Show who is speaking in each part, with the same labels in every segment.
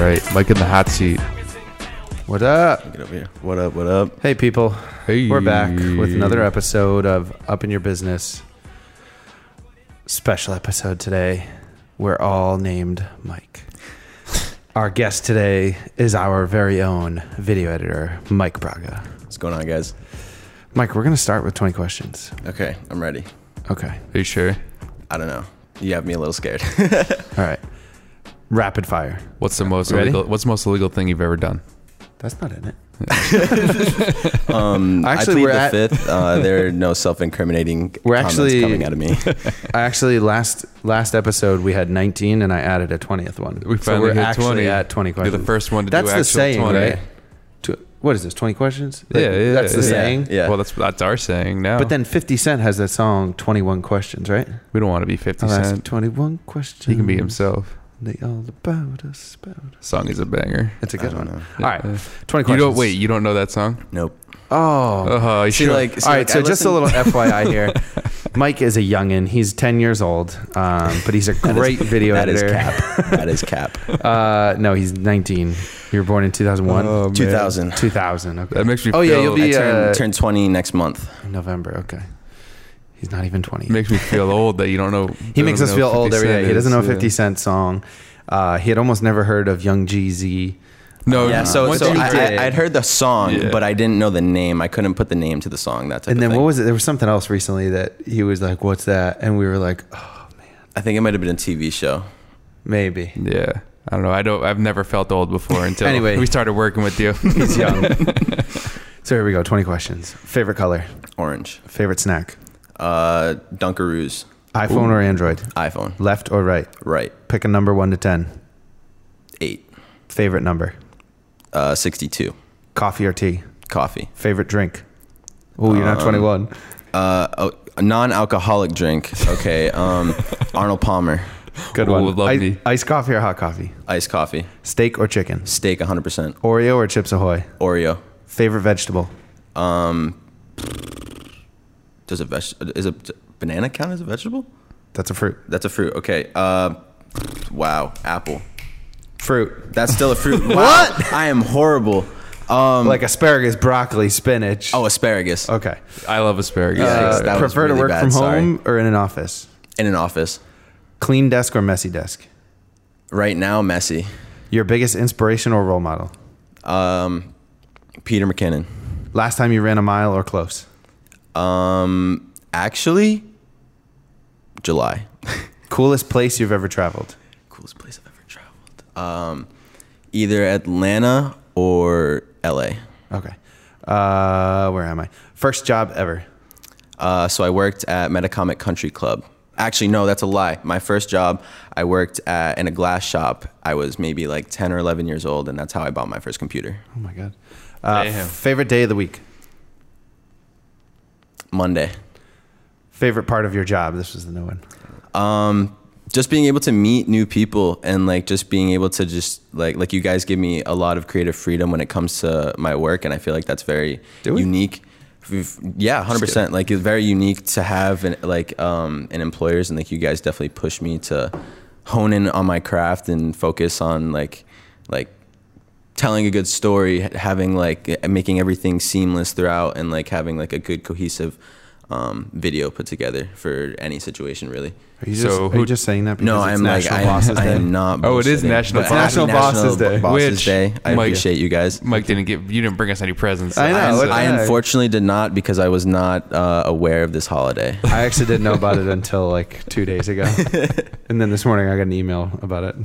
Speaker 1: right. Mike in the hot seat.
Speaker 2: What up?
Speaker 3: Get over here. What up? What up?
Speaker 2: Hey, people.
Speaker 1: Hey.
Speaker 2: We're back with another episode of Up in Your Business. Special episode today. We're all named Mike. Our guest today is our very own video editor, Mike Braga.
Speaker 3: What's going on, guys?
Speaker 2: Mike, we're going to start with 20 questions.
Speaker 3: Okay, I'm ready.
Speaker 2: Okay.
Speaker 1: Are you sure?
Speaker 3: I don't know. You have me a little scared.
Speaker 2: All right. Rapid fire.
Speaker 1: What's the most
Speaker 2: Ready?
Speaker 1: illegal? What's the most illegal thing you've ever done?
Speaker 2: That's not in it.
Speaker 3: um,
Speaker 2: Actually,
Speaker 3: I plead
Speaker 2: we're
Speaker 3: the
Speaker 2: at-
Speaker 3: fifth. Uh, there are no self-incriminating
Speaker 2: We're
Speaker 3: comments
Speaker 2: actually-
Speaker 3: coming out of me.
Speaker 2: I actually, last last episode we had 19 and I added a 20th one.
Speaker 1: We
Speaker 2: so
Speaker 1: finally
Speaker 2: we're
Speaker 1: hit
Speaker 2: actually
Speaker 1: 20.
Speaker 2: at 20
Speaker 1: You're
Speaker 2: questions.
Speaker 1: the first one to
Speaker 2: That's
Speaker 1: do
Speaker 2: the saying,
Speaker 1: 20.
Speaker 2: right? Tw- what is this? 20 questions? That-
Speaker 1: Yeah, yeah,
Speaker 2: That's the
Speaker 1: yeah.
Speaker 2: saying.
Speaker 3: Yeah.
Speaker 1: Well, that's that's our saying now.
Speaker 2: But then 50 Cent has that song 21 questions, right?
Speaker 1: we don't want to be 50
Speaker 2: I'll ask
Speaker 1: Cent.
Speaker 2: 21 questions.
Speaker 1: He can be himself.
Speaker 2: They all about us, about us.
Speaker 1: Song is a banger.
Speaker 2: It's a good one.
Speaker 3: know.
Speaker 2: All right,
Speaker 1: Yeah.
Speaker 2: 20
Speaker 1: You don't wait. You don't know that song?
Speaker 3: Nope.
Speaker 2: Oh.
Speaker 1: You
Speaker 3: See,
Speaker 1: should.
Speaker 3: like, see,
Speaker 2: All right,
Speaker 3: like,
Speaker 2: so
Speaker 3: I
Speaker 2: just a little FYI here. Mike is a youngin. He's 10 years old, um, but he's a
Speaker 3: That is-
Speaker 2: great video
Speaker 3: That is
Speaker 2: editor.
Speaker 3: cap. That is cap.
Speaker 2: Uh, no, he's 19. You were born in 2001?
Speaker 1: Oh, man.
Speaker 3: 2000.
Speaker 2: 2000. Okay.
Speaker 1: That makes me.
Speaker 2: Oh, yeah, you'll be-
Speaker 3: I turn,
Speaker 2: uh,
Speaker 3: turn 20 next month.
Speaker 2: November. Okay. He's not even 20.
Speaker 1: makes me feel old that you don't know.
Speaker 2: He makes us feel old every day. He doesn't know
Speaker 1: is,
Speaker 2: 50
Speaker 1: yeah.
Speaker 2: Cent song. Uh, he had almost never heard of Young Jeezy.
Speaker 1: No,
Speaker 3: yeah, so, so I, I, I'd heard the song,
Speaker 1: Yeah.
Speaker 3: but I didn't know the name. I couldn't put the name to the song. That type
Speaker 2: And
Speaker 3: of
Speaker 2: then
Speaker 3: thing.
Speaker 2: what was it? There was something else recently that he was like, "What's that?" And we were like, "Oh man,
Speaker 3: I think it might have been a TV show.
Speaker 2: maybe."
Speaker 1: Yeah, I don't know. I don't. I've never felt old before until
Speaker 2: Anyway.
Speaker 1: we started working with you.
Speaker 2: He's young. so here we go. 20 questions. Favorite color.
Speaker 3: Orange.
Speaker 2: Favorite snack.
Speaker 3: Uh, Dunkaroos.
Speaker 2: iPhone or Android.
Speaker 3: iPhone.
Speaker 2: Left or right.
Speaker 3: Right.
Speaker 2: Pick a number one to ten.
Speaker 3: Eight.
Speaker 2: Favorite number.
Speaker 3: Uh, 62.
Speaker 2: Coffee or tea.
Speaker 3: Coffee.
Speaker 2: Favorite drink. Oh, you're not
Speaker 3: Um,
Speaker 2: 21.
Speaker 3: Uh, oh, a non-alcoholic drink. Okay. Um, Arnold Palmer.
Speaker 2: Good one.
Speaker 1: love
Speaker 2: I-
Speaker 1: me.
Speaker 2: iced coffee or hot coffee.
Speaker 3: Iced coffee.
Speaker 2: Steak or chicken.
Speaker 3: Steak 100%.
Speaker 2: Oreo or Chips Ahoy.
Speaker 3: Oreo.
Speaker 2: Favorite vegetable.
Speaker 3: Um, does a veg- is a banana count as a vegetable?
Speaker 2: That's a fruit.
Speaker 3: That's a fruit. Okay. Uh, wow. Apple.
Speaker 2: Fruit.
Speaker 3: That's still a fruit. what? I am horrible. Um,
Speaker 2: Like asparagus, broccoli, spinach.
Speaker 3: oh, asparagus.
Speaker 2: okay.
Speaker 1: I love asparagus.
Speaker 3: Yeah.
Speaker 2: Uh,
Speaker 3: that was
Speaker 2: prefer to work
Speaker 3: bad,
Speaker 2: from
Speaker 3: sorry.
Speaker 2: home or in an office?
Speaker 3: In an office.
Speaker 2: Clean desk or messy desk?
Speaker 3: Right now, messy.
Speaker 2: Your biggest inspiration or role model?
Speaker 3: Um, Peter McKinnon.
Speaker 2: Last time you ran a mile or close?
Speaker 3: Um, actually, July.
Speaker 2: Coolest place you've ever traveled?
Speaker 3: Coolest place I've ever traveled. Um, either Atlanta or LA.
Speaker 2: Okay. Uh, where am I? First job ever.
Speaker 3: Uh, so I worked at Metacomet Country Club. Actually, no, that's a lie. My first job, I worked at in a glass shop. I was maybe like 10 or 11 years old, and that's how I bought my first computer.
Speaker 2: Oh my god. Uh, favorite day of the week.
Speaker 3: Monday.
Speaker 2: Favorite part of your job. This was the new one.
Speaker 3: Um, just being able to meet new people and like just being able to just like like you guys give me a lot of creative freedom when it comes to my work, and I feel like that's very unique. Yeah, hundred percent. Like it's very unique to have an, like um an employers, and like you guys definitely push me to hone in on my craft and focus on like like telling a good story, having like making everything seamless throughout, and like having like a good cohesive um, video put together for any situation, really.
Speaker 2: Are you
Speaker 1: So
Speaker 2: just, are
Speaker 1: who-
Speaker 2: you just saying that because
Speaker 3: No,
Speaker 2: it's
Speaker 3: I'm like
Speaker 2: National
Speaker 3: I,
Speaker 2: Bosses
Speaker 3: I
Speaker 2: Day?
Speaker 3: am not.
Speaker 1: Oh, it is
Speaker 3: bullshitting,
Speaker 1: National
Speaker 3: but
Speaker 1: Bosses
Speaker 3: happy
Speaker 2: Day. Bosses Day.
Speaker 3: Bosses
Speaker 1: Which,
Speaker 3: Day. I
Speaker 1: Mike-
Speaker 3: appreciate you guys.
Speaker 1: Mike didn't give. You didn't bring us any presents.
Speaker 2: I know,
Speaker 1: I,
Speaker 2: what
Speaker 3: I unfortunately did not because I was not uh, aware of this holiday.
Speaker 2: I actually didn't know about it until like two days ago, and then this morning I got an email about it.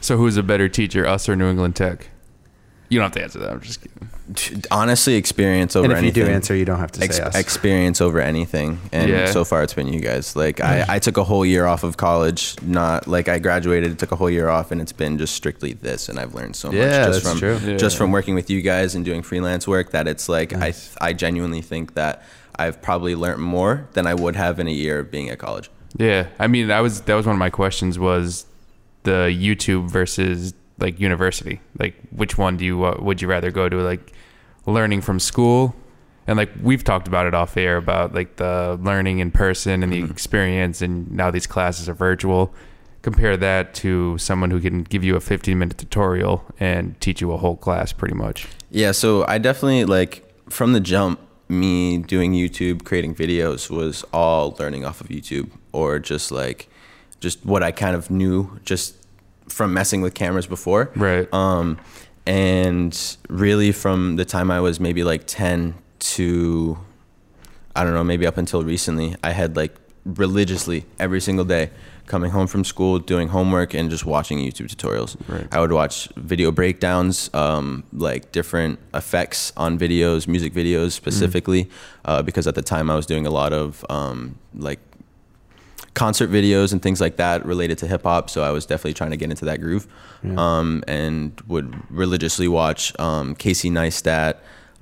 Speaker 1: so who's a better teacher, us or New England Tech? You don't have to answer that. I'm just kidding.
Speaker 3: Honestly, experience over
Speaker 2: and if
Speaker 3: anything.
Speaker 2: you do answer, you don't have to
Speaker 3: Ex-
Speaker 2: say us.
Speaker 3: experience over anything and
Speaker 1: Yeah.
Speaker 3: so far it's been you guys like I, I took a whole year off of college not like i graduated took a whole year off and it's been just strictly this and i've learned so much
Speaker 2: Yeah,
Speaker 3: just
Speaker 2: that's
Speaker 3: from
Speaker 2: true.
Speaker 3: just from working with you guys and doing freelance work that it's like
Speaker 2: Nice.
Speaker 3: i i genuinely think that i've probably learned more than i would have in a year of being at college
Speaker 1: Yeah, I mean that was that was one of my questions was the YouTube versus like university. Like which one do you uh, would you rather go to? Like learning from school, and like we've talked about it off air about like the learning in person and the experience, and now these classes are virtual. compare that to someone who can give you a 15 minute tutorial and teach you a whole class pretty much.
Speaker 3: Yeah, so I definitely like from the jump, me doing YouTube, creating videos was all learning off of YouTube or just like just what I kind of knew just from messing with cameras before.
Speaker 1: Right.
Speaker 3: Um, and really from the time I was maybe like 10 to I don't know, maybe up until recently, I had like religiously every single day coming home from school, doing homework, and just watching YouTube tutorials.
Speaker 1: Right.
Speaker 3: I would watch video breakdowns, um, like different effects on videos, music videos specifically, uh, because at the time I was doing a lot of um, like concert videos and things like that related to hip hop. So I was definitely trying to get into that groove, um, and would religiously watch um, Casey Neistat.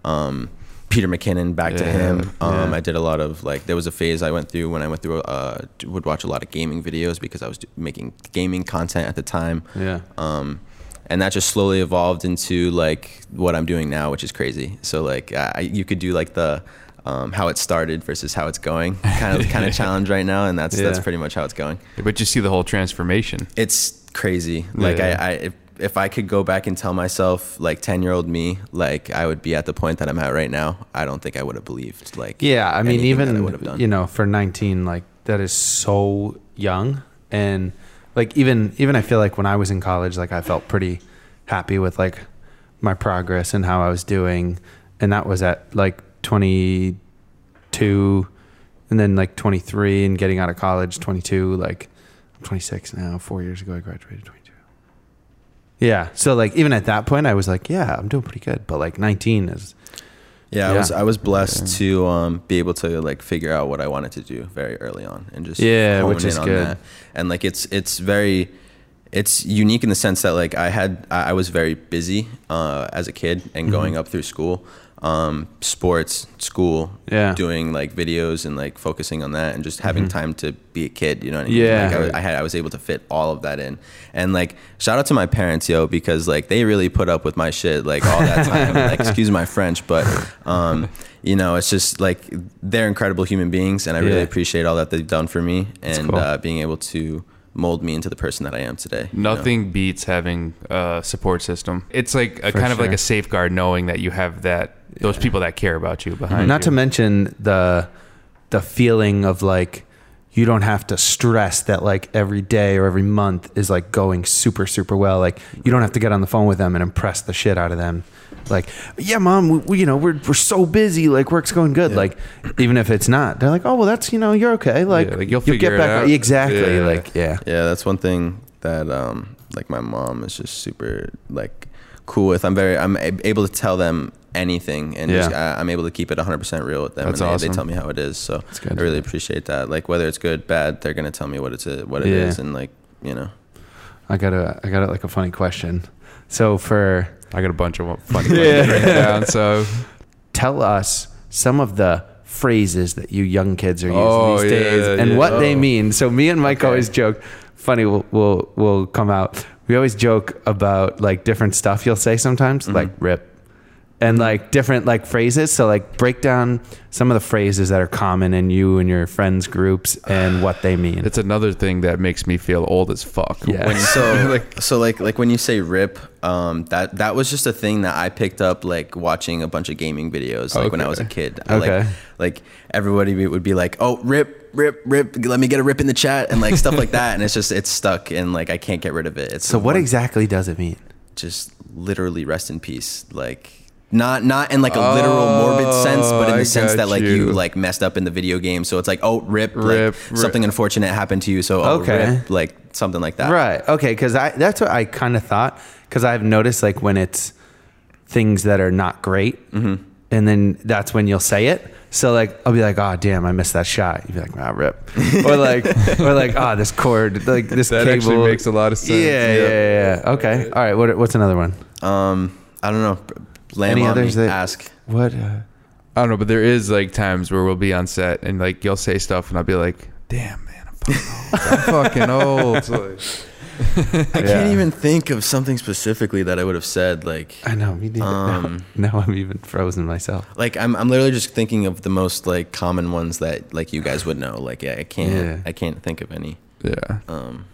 Speaker 3: Um, Peter McKinnon, back to him. Um,
Speaker 2: yeah.
Speaker 3: I did a lot of like. There was a phase I went through when I went through. Uh, would watch a lot of gaming videos because I was making gaming content at the time.
Speaker 2: Yeah.
Speaker 3: Um, and that just slowly evolved into like what I'm doing now, which is crazy. So like I, you could do like the um, how it started versus how it's going kind of kind of challenge right now, and that's that's pretty much how it's going.
Speaker 1: But you see the whole transformation.
Speaker 3: It's crazy. Like
Speaker 1: Yeah.
Speaker 3: I, I if, if I could go back and tell myself like ten year old me, like I would be at the point that I'm at right now. I don't think I would have believed like
Speaker 2: Yeah, I mean,
Speaker 3: I
Speaker 2: even
Speaker 3: would have done.
Speaker 2: you know, for 19, like that is so young, and like even even I feel like when I was in college, like I felt pretty happy with like my progress and how I was doing, and that was at like 22, and then like 23, and getting out of college 22. Like I'm 26 now. Four years ago, I graduated 22. Yeah, so like even at that point, I was like, yeah, I'm doing pretty good, but like 19 is
Speaker 3: Yeah, I was I was blessed to um, be able to like figure out what I wanted to do very early on and just
Speaker 2: Yeah, which
Speaker 3: in
Speaker 2: is
Speaker 3: on
Speaker 2: good.
Speaker 3: that. And like it's it's very it's unique in the sense that like I had I I was very busy uh, as a kid and
Speaker 2: Mm-hmm.
Speaker 3: going up through school, um, sports, school,
Speaker 2: Yeah.
Speaker 3: doing like videos and like focusing on that and just having time to be a kid. You know what I mean?
Speaker 2: Mm-hmm. Yeah.
Speaker 3: Like, I, was- I had I was able to fit all of that in, and like shout out to my parents, yo, because like they really put up with my shit like all that time. like excuse my French, but um, you know it's just like they're incredible human beings, and I really
Speaker 2: Yeah.
Speaker 3: appreciate all that they've done for me and
Speaker 2: cool.
Speaker 3: uh, being able to mold me into the person that I am today. you know?
Speaker 1: Nothing beats having a support system. It's like a
Speaker 2: For
Speaker 1: kind of like a safeguard knowing that you have that those people that care about you behind
Speaker 2: Not
Speaker 1: you.
Speaker 2: to mention the the feeling of like you don't have to stress that like every day or every month is like going super super well. Like you don't have to get on the phone with them and impress the shit out of them. Like, yeah, mom, we, we you know we're we're so busy. Like work's going good.
Speaker 3: Yeah.
Speaker 2: Like even if it's not, they're like, oh well, that's you know you're okay. Like,
Speaker 1: Yeah, like, you'll figure it
Speaker 2: back
Speaker 1: out.
Speaker 2: exactly.
Speaker 1: Yeah.
Speaker 2: Like yeah,
Speaker 3: Yeah, that's one thing that um like my mom is just super like cool with. I'm very I'm able to tell them anything and just,
Speaker 2: Yeah.
Speaker 3: I, I'm able to keep it 100% real with them
Speaker 1: That's
Speaker 3: and they,
Speaker 1: awesome.
Speaker 3: they tell me how it is. So. I really appreciate that. Like whether it's good, bad, they're going to tell me what it's what it is,
Speaker 2: Yeah.
Speaker 3: and like, you know.
Speaker 2: I got a I got a, like a funny question. So for
Speaker 1: I got a bunch of funny ones written down. So
Speaker 2: tell us some of the phrases that you young kids are using
Speaker 1: Oh,
Speaker 2: these days
Speaker 1: yeah,
Speaker 2: and
Speaker 1: yeah.
Speaker 2: what they
Speaker 1: Oh.
Speaker 2: mean. So me and Mike
Speaker 1: Okay.
Speaker 2: always joke. Funny will will will come out. We always joke about like different stuff you'll say sometimes,
Speaker 1: Mm-hmm.
Speaker 2: like rip, and like different like phrases. So like break down some of the phrases that are common in you and your friends groups and what they mean.
Speaker 1: it's another thing that makes me feel old as fuck.
Speaker 2: Yeah.
Speaker 1: When-
Speaker 3: So
Speaker 1: like
Speaker 3: so like like when you say rip, um, that that was just a thing that I picked up like watching a bunch of gaming videos like when I was a kid. I,
Speaker 2: Okay.
Speaker 3: Like like everybody would be like, oh rip rip rip, let me get a rip in the chat and like stuff like that, and it's just it's stuck and like I can't get rid of it. It's
Speaker 2: so what
Speaker 3: one-
Speaker 2: exactly does it mean?
Speaker 3: just literally rest in peace like not not in like a literal morbid sense but in
Speaker 1: Oh,
Speaker 3: the
Speaker 1: I
Speaker 3: sense that like you.
Speaker 1: you.
Speaker 3: like messed up in the video game so it's like oh rip, like
Speaker 1: Rip, rip.
Speaker 3: something unfortunate happened to you so oh,
Speaker 2: Okay.
Speaker 3: rip, like something like that
Speaker 2: Right. Okay. Because I that's what I kind of thought. Because I've noticed like when it's things that are not great,
Speaker 3: Mm-hmm.
Speaker 2: and then that's when you'll say it. So like I'll be like, oh damn, I missed that shot. You'd be like, ah, rip, or like, or like, oh, this cord, like this
Speaker 1: That
Speaker 2: cable
Speaker 1: actually makes a lot of sense.
Speaker 2: Yeah,
Speaker 1: Yep.
Speaker 2: yeah, yeah. Okay. All right. What, what's another one?
Speaker 3: um i don't know Lamb
Speaker 2: Any others
Speaker 3: me.
Speaker 2: that-
Speaker 3: ask
Speaker 2: What? Uh,
Speaker 1: I don't know, but there is like times where we'll be on set and like you'll say stuff and I'll be like, "Damn, man, I'm fucking old." I'm fucking old.
Speaker 3: i can't even think of something specifically that i would have said like
Speaker 2: I know. Me neither.
Speaker 3: Um,
Speaker 2: now, now I'm even frozen myself.
Speaker 3: like I'm, I'm literally just thinking of the most like common ones that like you guys would know like yeah, i can't
Speaker 2: Yeah.
Speaker 3: i can't think of any
Speaker 1: Yeah.
Speaker 3: um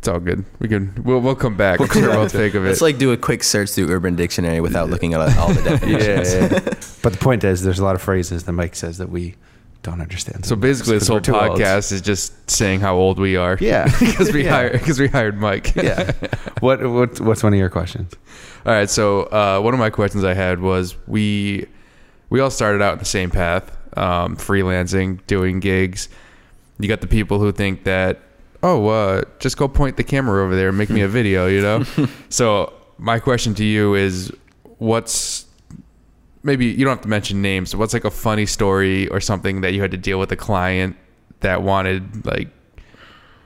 Speaker 1: It's all good. We can. We'll we'll come back.
Speaker 2: We'll
Speaker 1: I'm
Speaker 2: come
Speaker 1: sure
Speaker 2: back
Speaker 1: we'll think of it.
Speaker 3: Let's like do a quick search through Urban Dictionary without looking at all the definitions.
Speaker 2: yeah, yeah. But the point is, there's a lot of phrases that Mike says that we don't understand.
Speaker 1: so basically, this
Speaker 2: Because
Speaker 1: whole
Speaker 2: we're old.
Speaker 1: podcast is just saying how old we are.
Speaker 2: Yeah,
Speaker 1: because we
Speaker 2: Yeah.
Speaker 1: hired because we hired Mike.
Speaker 2: yeah. What what what's one of your questions?
Speaker 1: All right. So uh, one of my questions I had was we we all started out in the same path, um, freelancing, doing gigs. You got the people who think that oh, uh, just go point the camera over there and make me a video, you know. so my question to you is, what's maybe you don't have to mention names. But what's like a funny story or something that you had to deal with a client that wanted like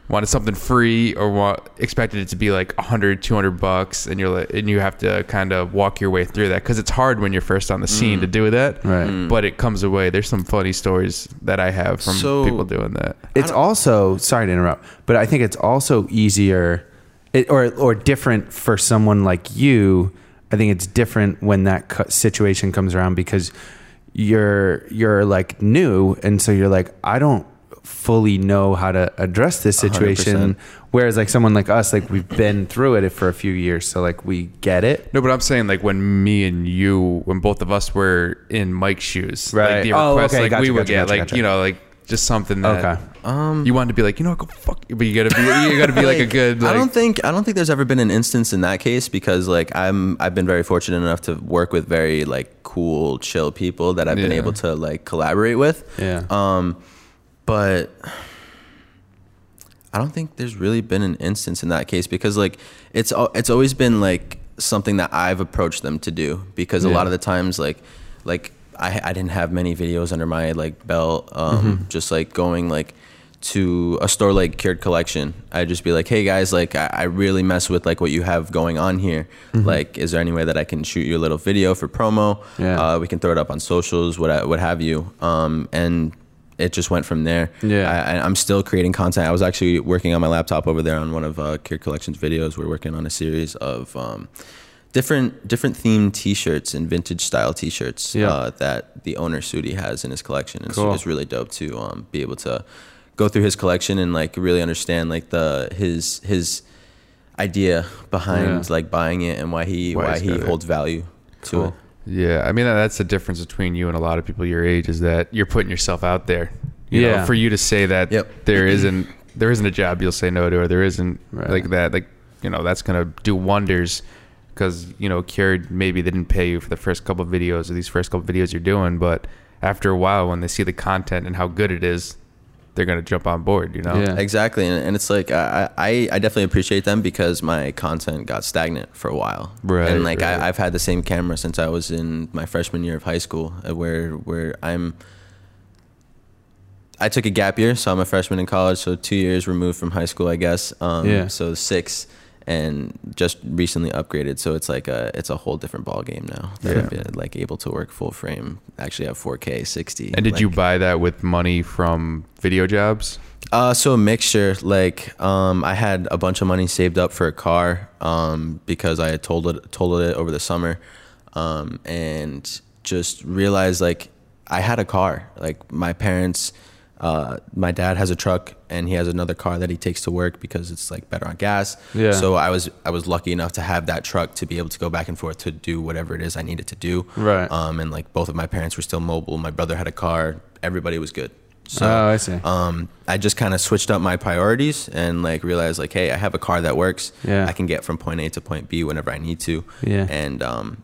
Speaker 1: wanted something free or want, expected it to be like 100 200 bucks and you're like and you have to kind of walk your way through that because it's hard when you're first on the scene to mm. do that
Speaker 2: Right. Mm.
Speaker 1: but it comes away there's some funny stories that i have from
Speaker 3: So-
Speaker 1: people doing that
Speaker 2: It's also sorry to interrupt, but I think it's also easier, it, or or different for someone like you. I think it's different when that cu- situation comes around because you're you're like new, and so you're like I don't fully know how to address this situation.
Speaker 3: 100%.
Speaker 2: Whereas like someone like us, like we've been through it for a few years, so like we get it.
Speaker 1: no but i'm saying like when me and you when both of us were in mike's shoes
Speaker 2: Right.
Speaker 1: like the
Speaker 2: Oh,
Speaker 1: request
Speaker 2: okay.
Speaker 1: like
Speaker 2: Gotcha,
Speaker 1: we would
Speaker 2: gotcha,
Speaker 1: get
Speaker 2: gotcha,
Speaker 1: like
Speaker 2: gotcha.
Speaker 1: you know like just something that
Speaker 2: Okay.
Speaker 3: Um,
Speaker 1: you wanted to be like you know what, go fuck but you gotta be you gotta be like, a good like,
Speaker 3: I don't think I don't think there's ever been an instance in that case because like I'm I've been very fortunate enough to work with very like cool, chill people that I've been able to like collaborate with.
Speaker 2: Yeah.
Speaker 3: Um, but I don't think there's really been an instance in that case because like it's it's always been like something that I've approached them to do because a lot of the times like like I I didn't have many videos under my like belt um just like going like to a store like Cured Collection. I'd just be like hey guys like I, I really mess with like what you have going on here. Like is there any way that I can shoot you a little video for promo?
Speaker 2: Yeah.
Speaker 3: uh, we can throw it up on socials what what have you. Um and it just went from there.
Speaker 2: Yeah.
Speaker 3: I, I'm still creating content. I was actually working on my laptop over there on one of uh, Cure Collection's videos. We're working on a series of um, different different themed T-shirts and vintage style T-shirts
Speaker 2: Yeah.
Speaker 3: uh, that the owner Sudi has in his collection. It's,
Speaker 2: Cool.
Speaker 3: it's really dope to um, be able to go through his collection and like really understand like the his his idea behind
Speaker 2: Yeah.
Speaker 3: like buying it and why he
Speaker 1: Why
Speaker 3: why, he holds value to
Speaker 2: Cool.
Speaker 3: it.
Speaker 1: Yeah, I mean that's the difference between you and a lot of people your age is that you're putting yourself out there. You
Speaker 2: Yeah.
Speaker 1: know, for you to say that
Speaker 3: Yep.
Speaker 1: there isn't there isn't a job you'll say no to, or there isn't
Speaker 2: Right.
Speaker 1: like that, like you know that's gonna do wonders. Because you know, cured maybe they didn't pay you for the first couple of videos or these first couple of videos you're doing, but after a while, when they see the content and how good it is, they're gonna jump on board. You know,
Speaker 2: Yeah.
Speaker 3: Exactly, and, and it's like I, I I definitely appreciate them because my content got stagnant for a while,
Speaker 1: Right,
Speaker 3: And like
Speaker 1: right.
Speaker 3: I, I've had the same camera since I was in my freshman year of high school, uh, where where I'm. I took a gap year, so I'm a freshman in college, so two years removed from high school, I guess. Um,
Speaker 2: Yeah.
Speaker 3: So six, and just recently upgraded, so it's like a it's a whole different ball game now. That
Speaker 1: Yeah.
Speaker 3: I've been like able to work full frame, actually have 4K, 60.
Speaker 1: And did you buy that with money from video jobs?
Speaker 3: Uh, so a mixture. Like, um, I had a bunch of money saved up for a car, um, because I had told it, totaled it over the summer, um, and just realized like I had a car. Like my parents, uh, my dad has a truck and he has another car that he takes to work because it's like better on gas.
Speaker 2: Yeah.
Speaker 3: So I was I was lucky enough to have that truck to be able to go back and forth to do whatever it is I needed to do.
Speaker 2: Right.
Speaker 3: Um, and like both of my parents were still mobile. My brother had a car. Everybody was good. So
Speaker 2: Oh, I see.
Speaker 3: um, I just kind of switched up my priorities and like realized like, hey, I have a car that works.
Speaker 2: Yeah.
Speaker 3: I can get from point A to point B whenever I need to.
Speaker 2: Yeah.
Speaker 3: And um,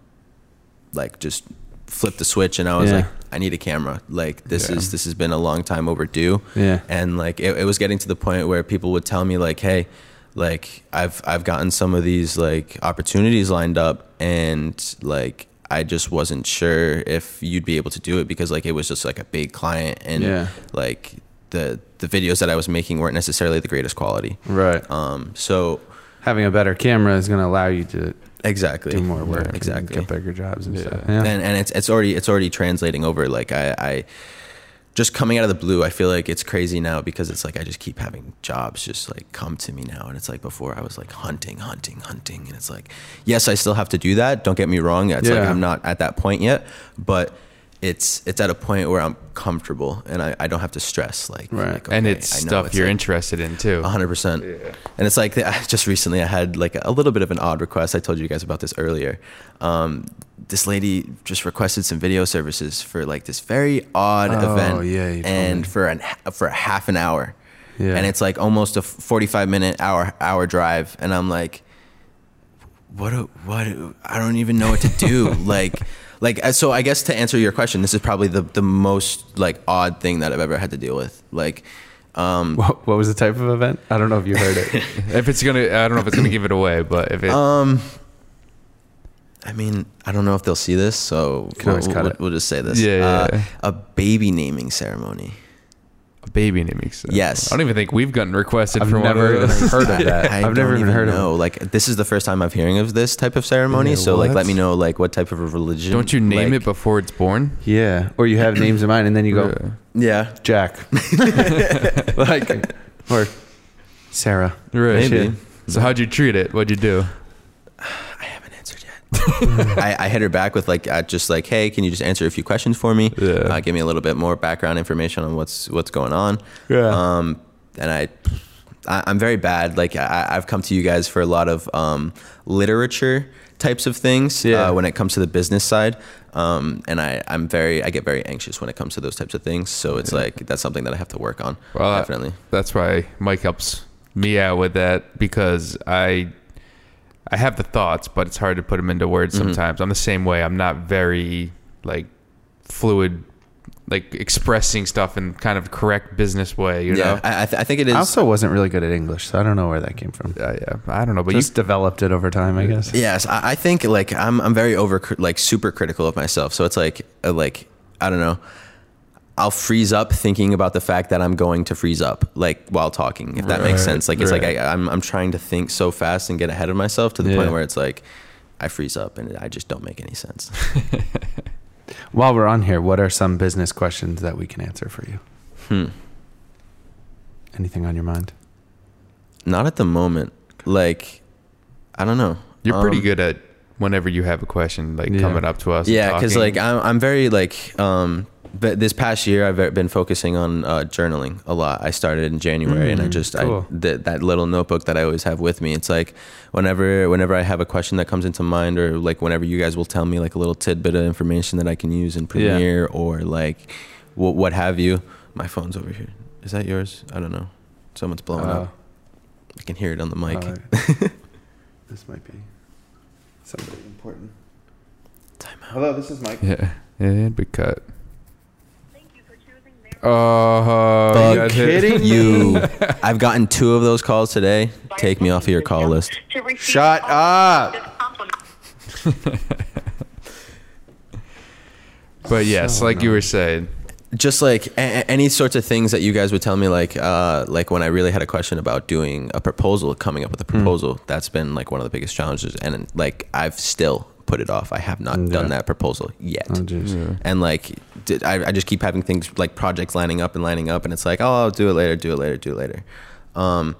Speaker 3: like just flip the switch, and I was
Speaker 2: Yeah.
Speaker 3: like, I need a camera. Like this
Speaker 1: Yeah.
Speaker 3: is this has been a long time overdue.
Speaker 2: Yeah.
Speaker 3: And like it, it was getting to the point where people would tell me like, hey, like I've I've gotten some of these like opportunities lined up, and like. I just wasn't sure if you'd be able to do it because like it was just like a big client and
Speaker 2: Yeah.
Speaker 3: like the the videos that I was making weren't necessarily the greatest quality.
Speaker 2: Right.
Speaker 3: Um, so
Speaker 2: Having a better camera is going to allow you to
Speaker 3: exactly
Speaker 2: do more work,
Speaker 3: Yeah, exactly.
Speaker 2: get bigger jobs and
Speaker 1: Yeah.
Speaker 2: stuff. Yeah.
Speaker 3: And and it's it's already it's already translating over. Like I, I just coming out of the blue, I feel like it's crazy now because it's like I just keep having jobs just like come to me now, and it's like before I was like hunting, hunting, hunting, and it's like yes, I still have to do that. Don't get me wrong. It's like
Speaker 2: Yeah.
Speaker 3: I'm not at that point yet, but it's it's at a point where I'm comfortable and I, I don't have to stress like,
Speaker 2: Right.
Speaker 3: like,
Speaker 1: and it's
Speaker 3: I know
Speaker 1: stuff
Speaker 3: it's
Speaker 1: you're
Speaker 3: like-
Speaker 1: interested in too.
Speaker 3: hundred percent. And it's like just recently I had like a little bit of an odd request. I told you guys about this earlier. Um, this lady just requested some video services for like this very odd
Speaker 2: Oh,
Speaker 3: event,
Speaker 2: yeah,
Speaker 3: and for an for a half an hour,
Speaker 2: Yeah.
Speaker 3: and it's like almost a forty-five minute hour hour drive, and I'm like, what? do- What? do- I don't even know what to do. like. Like uh, so, I guess to answer your question, this is probably the, the most like odd thing that I've ever had to deal with. Like, um,
Speaker 2: What, what was the type of event? I don't know if you heard it.
Speaker 1: if it's gonna, I don't know if it's gonna give it away, but if it,
Speaker 3: Um, I mean, I don't know if they'll see this, so we'll, we'll, we'll just say this.
Speaker 1: Yeah, yeah,
Speaker 3: Uh,
Speaker 1: yeah.
Speaker 3: a baby naming ceremony.
Speaker 1: A baby naming. So
Speaker 3: Yes.
Speaker 1: I don't even think we've gotten requested
Speaker 2: I've
Speaker 1: for one
Speaker 2: never
Speaker 1: of those.
Speaker 2: heard of that.
Speaker 3: I
Speaker 2: I've never even heard
Speaker 3: know.
Speaker 2: of it.
Speaker 3: Like, this is the first time I'm hearing of this type of ceremony.
Speaker 2: Yeah,
Speaker 3: so, like, let me know like what type of a religion.
Speaker 1: Don't you name
Speaker 3: like-
Speaker 1: it before it's born?
Speaker 2: Yeah. Or you have names in mind and then you go,
Speaker 1: Yeah.
Speaker 3: Yeah,
Speaker 2: Jack. like, or Sarah.
Speaker 1: Right.
Speaker 3: maybe.
Speaker 1: So how'd you treat it? What'd you do?
Speaker 3: I haven't answered yet. I, hit her back with like, uh, just like, hey, can you just answer a few questions for me?
Speaker 1: Yeah.
Speaker 3: Uh, give me a little bit more background information on what's what's going on.
Speaker 2: Yeah.
Speaker 3: Um, and I, I, I'm very bad. Like I, I've come to you guys for a lot of um, literature types of things
Speaker 2: Yeah.
Speaker 3: uh, when it comes to the business side. Um, and I, I'm very, I get very anxious when it comes to those types of things. So it's like that's something that I have to work on.
Speaker 1: Well,
Speaker 3: definitely.
Speaker 1: That's why Mike helps me out with that because I I have the thoughts, but it's hard to put them into words
Speaker 3: Mm-hmm.
Speaker 1: sometimes. I'm the same way. I'm not very like fluid, like expressing stuff in kind of correct business way. You
Speaker 3: yeah,
Speaker 1: know?
Speaker 3: I, I, th- I think it is.
Speaker 2: I also wasn't really good at English, so I don't know where that came from.
Speaker 1: Uh, yeah, I don't know, but
Speaker 2: Just developed it over time, I guess.
Speaker 3: Yes, I, I think like I'm I'm very over like super critical of myself. So it's like uh, like I don't know. I'll freeze up thinking about the fact that I'm going to freeze up like while talking. If that makes sense. Like it's like
Speaker 1: right.
Speaker 3: I, I'm I'm trying to think so fast and get ahead of myself to the
Speaker 2: Yeah.
Speaker 3: point where it's like I freeze up and I just don't make any sense.
Speaker 2: While we're on here, what are some business questions that we can answer for you?
Speaker 3: hmm.
Speaker 2: Anything on your mind?
Speaker 3: Not at the moment. Like I don't know.
Speaker 1: you're pretty
Speaker 3: Um,
Speaker 1: good at whenever you have a question, like
Speaker 2: Yeah.
Speaker 1: coming up to us.
Speaker 3: Yeah, because like I'm I'm very like um. But this past year, I've been focusing on uh, journaling a lot. I started in January, and I
Speaker 2: Mm,
Speaker 3: just
Speaker 2: cool.
Speaker 3: I that that little notebook that I always have with me. It's like whenever whenever I have a question that comes into mind, or like whenever you guys will tell me like a little tidbit of information that I can use in
Speaker 2: Yeah.
Speaker 3: Premiere or like what what have you. My phone's over here. Is that yours? I don't know. Someone's blowing
Speaker 2: Uh,
Speaker 3: up. I can hear it on the mic.
Speaker 2: uh, this might be somebody important.
Speaker 3: Time out.
Speaker 2: Hello, this is Mike.
Speaker 1: yeah, and be cut. Oh,
Speaker 3: Fuck
Speaker 1: you guys hit-
Speaker 2: kidding
Speaker 3: You, I've gotten two of those calls today. Take me off of your call list.
Speaker 2: Shut up.
Speaker 1: But yes,
Speaker 2: So
Speaker 1: like you were saying,
Speaker 3: just like a- a- any sorts of things that you guys would tell me like uh like when i really had a question about doing a proposal coming up with a
Speaker 2: Hmm.
Speaker 3: proposal that's been like one of the biggest challenges and like i've still put it off i have not
Speaker 2: Yeah.
Speaker 3: done that proposal yet
Speaker 2: Oh, jeez.
Speaker 3: and like did, I, I just keep having things like projects lining up and lining up and it's like oh i'll do it later do it later do it later um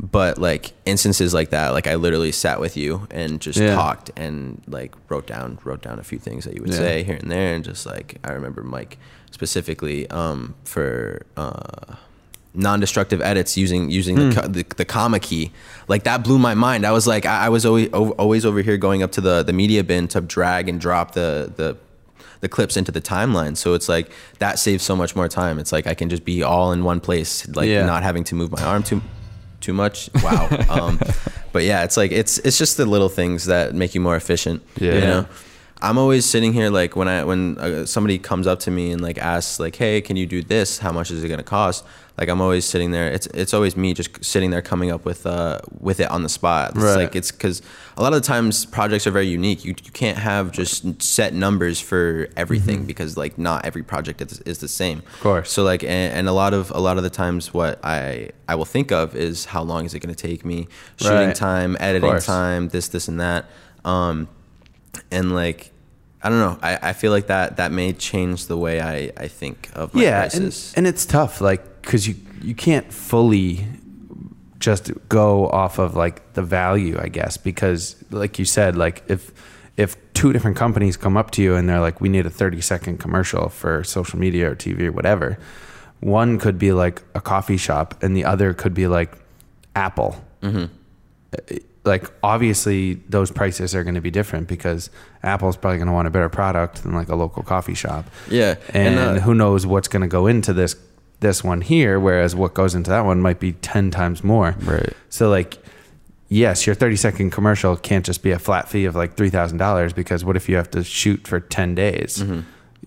Speaker 3: but like instances like that like i literally sat with you and just
Speaker 2: Yeah.
Speaker 3: talked and like wrote down wrote down a few things that you would
Speaker 2: Yeah.
Speaker 3: say here and there and just like i remember mike specifically um for uh non-destructive edits using using
Speaker 2: Hmm.
Speaker 3: the, the the comma key. Like that blew my mind. I was like i, I was always always over here going up to the the media bin to drag and drop the the the clips into the timeline. So it's like that saves so much more time. It's like i can just be all in one place like
Speaker 2: Yeah.
Speaker 3: not having to move my arm too too much. Wow. Um but yeah it's like it's it's just the little things that make you more efficient
Speaker 1: Yeah.
Speaker 3: you know i'm always sitting here like when i when uh, somebody comes up to me and like asks like hey can you do this? How much is it going to cost? Like i'm always sitting there. It's it's always me just sitting there coming up with uh with it on the spot. It's
Speaker 2: Right.
Speaker 3: like it's because a lot of the times projects are very unique. You, you can't have just set numbers for everything because like not every project is, is the same. Of
Speaker 2: course.
Speaker 3: so like and, and a lot of a lot of the times what i i will think of is how long is it going to take me? Shooting
Speaker 2: Right.
Speaker 3: time editing time this this and that. Um and like i don't know i i feel like that that may change the way i i think of my
Speaker 2: yeah, and, and it's tough, like because you you can't fully just go off of like the value, I guess, because like you said, like if if two different companies come up to you and they're like, we need a 30 second commercial for social media or TV or whatever. One could be like a coffee shop, and the other could be like Apple.
Speaker 3: Mm-hmm.
Speaker 2: Like, obviously, those prices are going to be different because Apple's probably going to want a better product than like a local coffee shop.
Speaker 3: Yeah,
Speaker 2: And,
Speaker 3: uh,
Speaker 2: who knows what's going to go into this this one here, whereas what goes into that one might be 10 times more.
Speaker 1: Right.
Speaker 2: So like, yes, your 30 second commercial can't just be a flat fee of like $3,000 because what if you have to shoot for 10 days?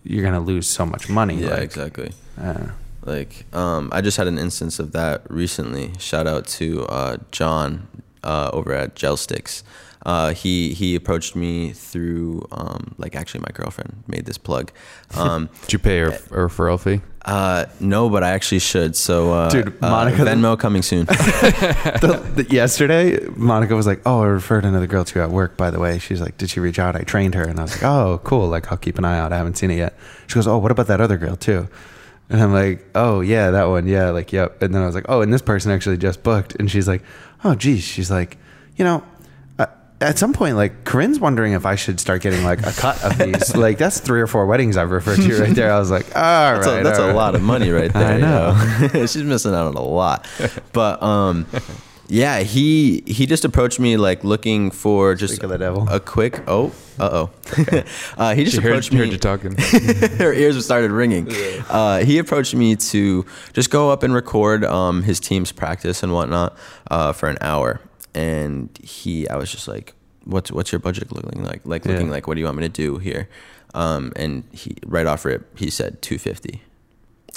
Speaker 2: You're going to lose so much money.
Speaker 3: Mm-hmm. yeah,
Speaker 2: like,
Speaker 3: exactly.
Speaker 2: Don't.
Speaker 3: Like, um, I just had an instance of that recently. Shout out to uh, John uh, over at Gel Sticks. Uh, he he approached me through um, like actually my girlfriend made this plug. Um,
Speaker 1: Did you pay her a referral fee?
Speaker 3: uh, no, but I actually should. So, uh,
Speaker 2: Dude,
Speaker 3: uh,
Speaker 2: Monica-
Speaker 3: Venmo coming soon.
Speaker 2: the, the, yesterday, Monica was like, "Oh, I referred another girl to you at work." By the way, she's like, "Did she reach out? I trained her." And I was like, "Oh, cool. Like, I'll keep an eye out. I haven't seen it yet." She goes, "Oh, what about that other girl too?" And I'm like, "Oh, yeah, that one. Yeah, like, yep." And then I was like, "Oh, and this person actually just booked." And she's like, "Oh, geez." She's like, "You know." uh, At some point, like Corinne's wondering if I should start getting like a cut of these. like that's three or four weddings I've referred to right there. I was like, all
Speaker 3: That's,
Speaker 2: right,
Speaker 3: a, that's
Speaker 2: all
Speaker 3: a
Speaker 2: right."
Speaker 3: lot of money right there.
Speaker 2: I know.
Speaker 3: yo. She's missing out on a lot. But um, yeah, he he just approached me like looking for just
Speaker 2: Speak the devil.
Speaker 3: a quick. Oh, uh oh. uh, he just
Speaker 1: She heard,
Speaker 3: approached
Speaker 1: heard
Speaker 3: me.
Speaker 1: you talking.
Speaker 3: her ears started ringing. Uh, he approached me to just go up and record um, his team's practice and whatnot uh, for an hour, and he, I was just like, "What's what's your budget looking like? Like looking
Speaker 2: Yeah.
Speaker 3: like what do you want me to do here?" Um, and he right off rip, he said two fifty.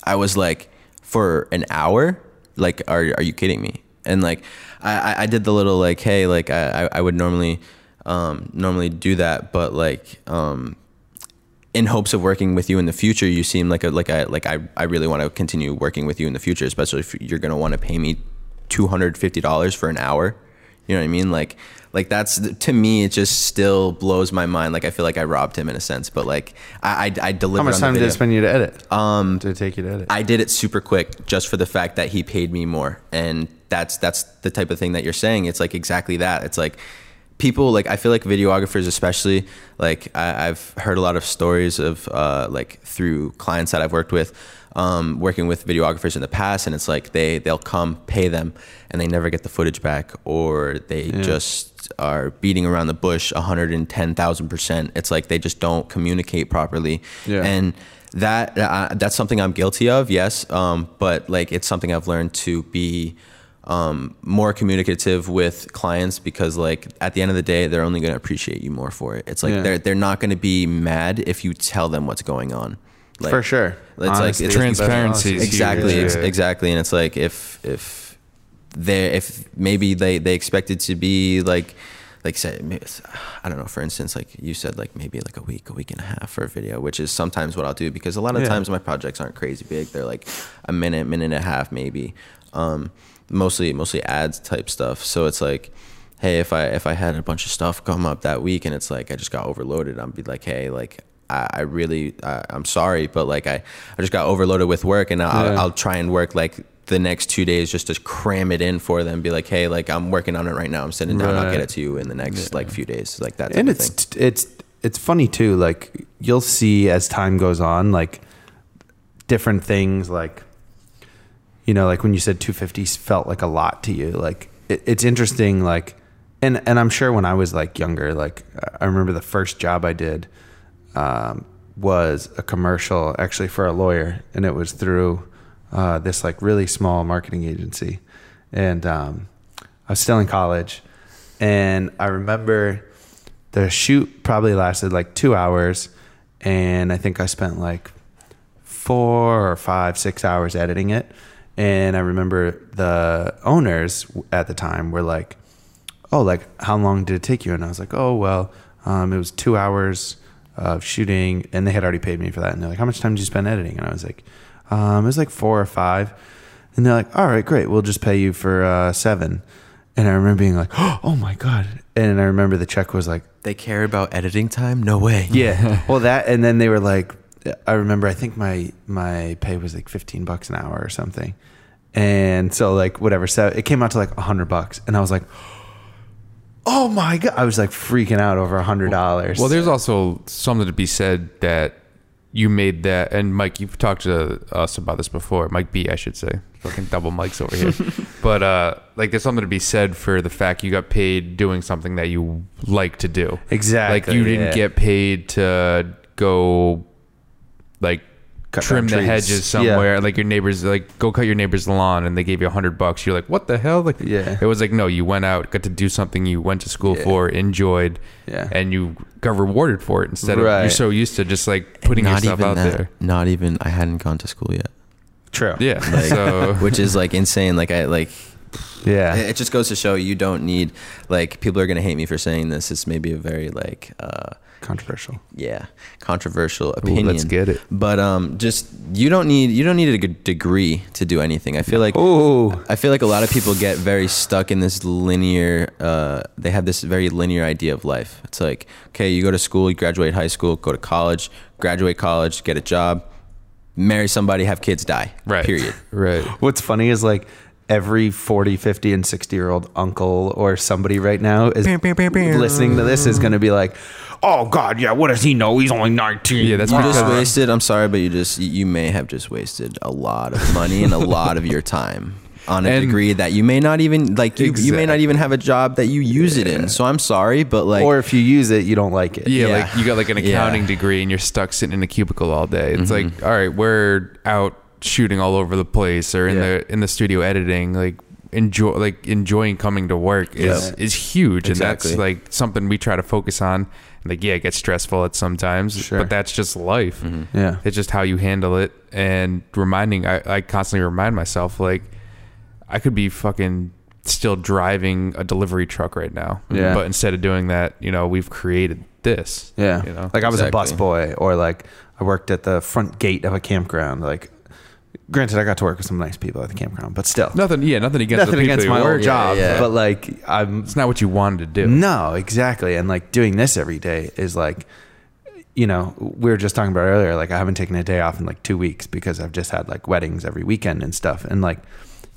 Speaker 3: I was like, for an hour, like, are are you kidding me? And like, I I- I did the little like, hey, like I I I would normally um normally do that, but like um in hopes of working with you in the future, you seem like a like I like I, I really want to continue working with you in the future, especially if you're gonna want to pay me two hundred fifty dollars for an hour. You know what I mean? Like like that's to me, it just still blows my mind. Like I feel like I robbed him in a sense, but like I I, I delivered.
Speaker 2: How much
Speaker 3: on the
Speaker 2: time did it spend you to edit?
Speaker 3: Um,
Speaker 2: Did it take you to edit?
Speaker 3: I did it super quick just for the fact that he paid me more. And that's that's the type of thing that you're saying. It's like exactly that. It's like people like I feel like videographers especially like I, I've heard a lot of stories of uh, like through clients that I've worked with um, working with videographers in the past and it's like they they'll come pay them and they never get the footage back or they just are beating around the bush 110,000 percent it's like they just don't communicate properly
Speaker 2: Yeah.
Speaker 3: and that uh, that's something I'm guilty of, yes. Um, but like it's something I've learned to be um, more communicative with clients because like at the end of the day, they're only going to appreciate you more for it. It's like
Speaker 2: Yeah.
Speaker 3: they're they're not going to be mad if you tell them what's going on. Like,
Speaker 2: For sure.
Speaker 3: It's like it's
Speaker 2: is the best
Speaker 1: Transparency
Speaker 2: policy.
Speaker 1: is
Speaker 3: exactly
Speaker 1: huge.
Speaker 3: ex- exactly and it's like if if they if maybe they they expected to be like like say i don't know for instance like you said like maybe like a week a week and a half for a video which is sometimes what i'll do because a lot of
Speaker 2: Yeah.
Speaker 3: times my projects aren't crazy big they're like a minute minute and a half maybe um mostly mostly ads type stuff so it's like hey if i if i had a bunch of stuff come up that week and it's like i just got overloaded i'd be like hey like I, I really, uh, I'm sorry, but like I, I just got overloaded with work, and I'll,
Speaker 2: Yeah.
Speaker 3: I'll try and work like the next two days just to cram it in for them. Be like, hey, like I'm working on it right now. I'm sitting down. I'll get it to you in the next like few days, like that.
Speaker 2: And it's it's it's funny too like you'll see as time goes on like different things like you know like when you said 250 felt like a lot to you like it, it's interesting like and and i'm sure when i was like younger like i remember the first job i did um, was a commercial actually for a lawyer and it was through uh, this like really small marketing agency. And um, i was still in college and i remember the shoot probably lasted like two hours and i think i spent like four or five six hours editing it and i remember the owners at the time were like oh like how long did it take you? And i was like oh well um, it was two hours of shooting. And they had already paid me for that. And they're like how much time did you spend editing? And i was like um, it was like four or five. And they're like all right great. We'll just pay you for uh, seven. And i remember being like oh my god. And i remember the check was like
Speaker 3: They care about editing time? No way.
Speaker 2: yeah. Well, that and then they were like, I remember. I think my my pay was like fifteen bucks an hour or something, and so like whatever. So it came out to like a hundred bucks, and I was like, oh my god! I was like freaking out over a hundred dollars.
Speaker 1: Well, there's also something to be said that you made that, and Mike, you've talked to us about this before. Mike B, I should say. Fucking double mics over here. but uh, like, there's something to be said for the fact you got paid doing something that you like to do.
Speaker 2: exactly
Speaker 1: Like, you didn't get paid to go, like.
Speaker 2: Cut
Speaker 1: trim the
Speaker 2: trees.
Speaker 1: hedges somewhere, like your neighbors, like go cut your neighbor's lawn, and they gave you a hundred bucks. You're like, what the hell? Like,
Speaker 2: Yeah.
Speaker 1: it was like, no, you went out, got to do something you went to school
Speaker 2: Yeah.
Speaker 1: for, enjoyed,
Speaker 2: Yeah.
Speaker 1: and you got rewarded for it instead of you're so used to just like putting
Speaker 3: not
Speaker 1: yourself
Speaker 3: even
Speaker 1: out
Speaker 3: that.
Speaker 1: there.
Speaker 3: Not even. I hadn't gone to school yet.
Speaker 2: True.
Speaker 1: Yeah.
Speaker 3: Like,
Speaker 1: so
Speaker 3: which is like insane. Like I like.
Speaker 2: Yeah.
Speaker 3: It just goes to show you don't need like people are gonna hate me for saying this. It's maybe a very like uh
Speaker 2: Controversial.
Speaker 3: yeah controversial
Speaker 1: Ooh,
Speaker 3: opinion.
Speaker 1: let's get it.
Speaker 3: But um, just you don't need you don't need a degree to do anything. I feel like
Speaker 2: Oh.
Speaker 3: I feel like a lot of people get very stuck in this linear. Uh, they have this very linear idea of life. It's like, okay, you go to school, you graduate high school, go to college, graduate college, get a job, marry somebody, have kids, die.
Speaker 1: right.
Speaker 3: Period.
Speaker 1: Right.
Speaker 2: What's funny is like every 40, 50, and 60 year old uncle or somebody right now is listening to this is going to be like, oh, God, yeah, what does he know? He's only 19.
Speaker 1: Yeah, that's
Speaker 3: You just wasted. I'm sorry, but you just you may have just wasted a lot of money and a lot of your time on a
Speaker 1: And-
Speaker 3: degree that you may not even like. You, you may not even have a job that you use it in. So I'm sorry, but like,
Speaker 2: or if you use it, you don't like it.
Speaker 1: Yeah,
Speaker 3: Yeah.
Speaker 1: like you got like an
Speaker 3: Yeah.
Speaker 1: accounting degree and you're stuck sitting in a cubicle all day. It's
Speaker 3: Mm-hmm.
Speaker 1: like, all right, we're out shooting all over the place or in
Speaker 2: Yeah.
Speaker 1: the in the studio editing. Like enjoy like enjoying coming to work is
Speaker 2: Yeah.
Speaker 1: is huge,
Speaker 3: Exactly.
Speaker 1: and that's like something we try to focus on. Like, yeah, it gets stressful at sometimes,
Speaker 2: Sure.
Speaker 1: but that's just life.
Speaker 3: Mm-hmm.
Speaker 2: Yeah.
Speaker 1: It's just how you handle it and reminding. I, I constantly remind myself like I could be fucking still driving a delivery truck right now.
Speaker 2: Yeah.
Speaker 1: But instead of doing that, you know, we've created this.
Speaker 2: Yeah.
Speaker 1: You know.
Speaker 2: Like I was a
Speaker 3: Exactly.
Speaker 2: busboy or like I worked at the front gate of a campground. Like, granted, I got to work with some nice people at the campground, but still.
Speaker 1: Nothing. Yeah. Nothing against
Speaker 2: Nothing
Speaker 1: the people
Speaker 2: against my old job,
Speaker 3: yeah.
Speaker 2: but like I'm
Speaker 1: It's not what you wanted to do.
Speaker 2: No, exactly. And like doing this every day is like, you know, we were just talking about earlier, like I haven't taken a day off in like two weeks because I've just had like weddings every weekend and stuff. And like,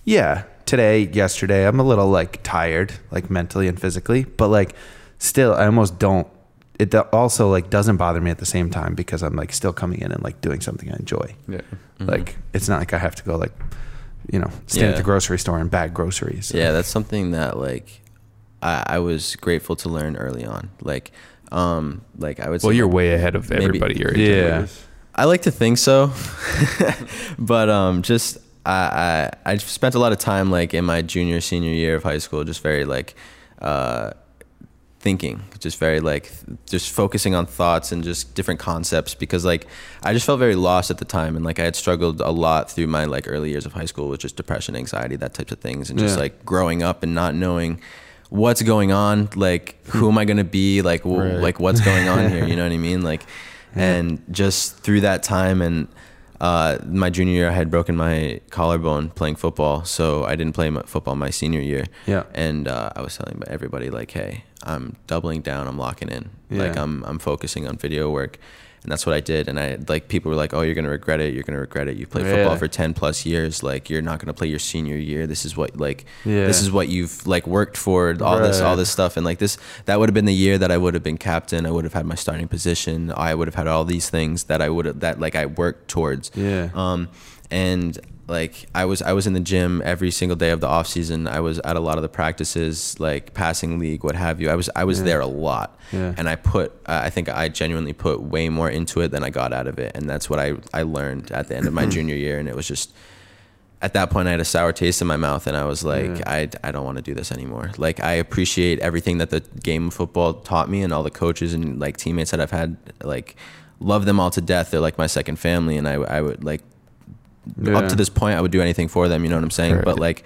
Speaker 2: yeah, today, yesterday, I'm a little like tired, like mentally and physically, but like still, I almost don't. It also like doesn't bother me at the same time because I'm like still coming in and like doing something I enjoy.
Speaker 1: Yeah.
Speaker 2: Like it's not like I have to go like, you know, stand at the grocery store and bag groceries.
Speaker 3: Yeah, that's something that like I, I was grateful to learn early on. Like, um, like I would.
Speaker 1: Well,
Speaker 3: say,
Speaker 1: you're
Speaker 3: like,
Speaker 1: way ahead of
Speaker 3: maybe-
Speaker 1: everybody your age.
Speaker 2: Yeah.
Speaker 1: anyways.
Speaker 3: I like to think so, but um, just I, I I spent a lot of time like in my junior senior year of high school, just very like uh, thinking, just very like just focusing on thoughts and just different concepts because like I just felt very lost at the time and like I had struggled a lot through my like early years of high school with just depression, anxiety, that types of things, and just
Speaker 2: Yeah.
Speaker 3: like growing up and not knowing what's going on like who am i going to be like w-
Speaker 1: Right.
Speaker 3: like what's going on here you know what i mean like and just through that time and uh, my junior year i had broken my collarbone playing football so i didn't play football my senior year
Speaker 2: Yeah.
Speaker 3: and uh, i was telling everybody like hey i'm doubling down i'm locking in. Like i'm i'm focusing on video work and that's what i did. And i like people were like oh you're going to regret it you're going to regret it. You played football for 10 plus years like you're not going to play your senior year. This is what like
Speaker 2: Yeah.
Speaker 3: this is what you've like worked for all this all this stuff. And like this that would have been the year that I would have been captain. I would have had my starting position. I would have had all these things that I would have that like I worked towards.
Speaker 2: Yeah.
Speaker 3: um and like I was I was in the gym every single day of the off season. I was at a lot of the practices like passing league what have you. I was I was
Speaker 2: Yeah.
Speaker 3: there a lot.
Speaker 2: Yeah.
Speaker 3: and I put uh, I think I genuinely put way more into it than I got out of it. And that's what I I learned at the end of my junior year. And it was just at that point I had a sour taste in my mouth. And I was like
Speaker 2: Yeah.
Speaker 3: I, I don't want to do this anymore. Like I appreciate everything that the game of football taught me and all the coaches and like teammates that I've had like love them all to death. They're like my second family. And I, I would like
Speaker 2: Yeah.
Speaker 3: up to this point I would do anything for them you know what I'm saying
Speaker 1: Right.
Speaker 3: but like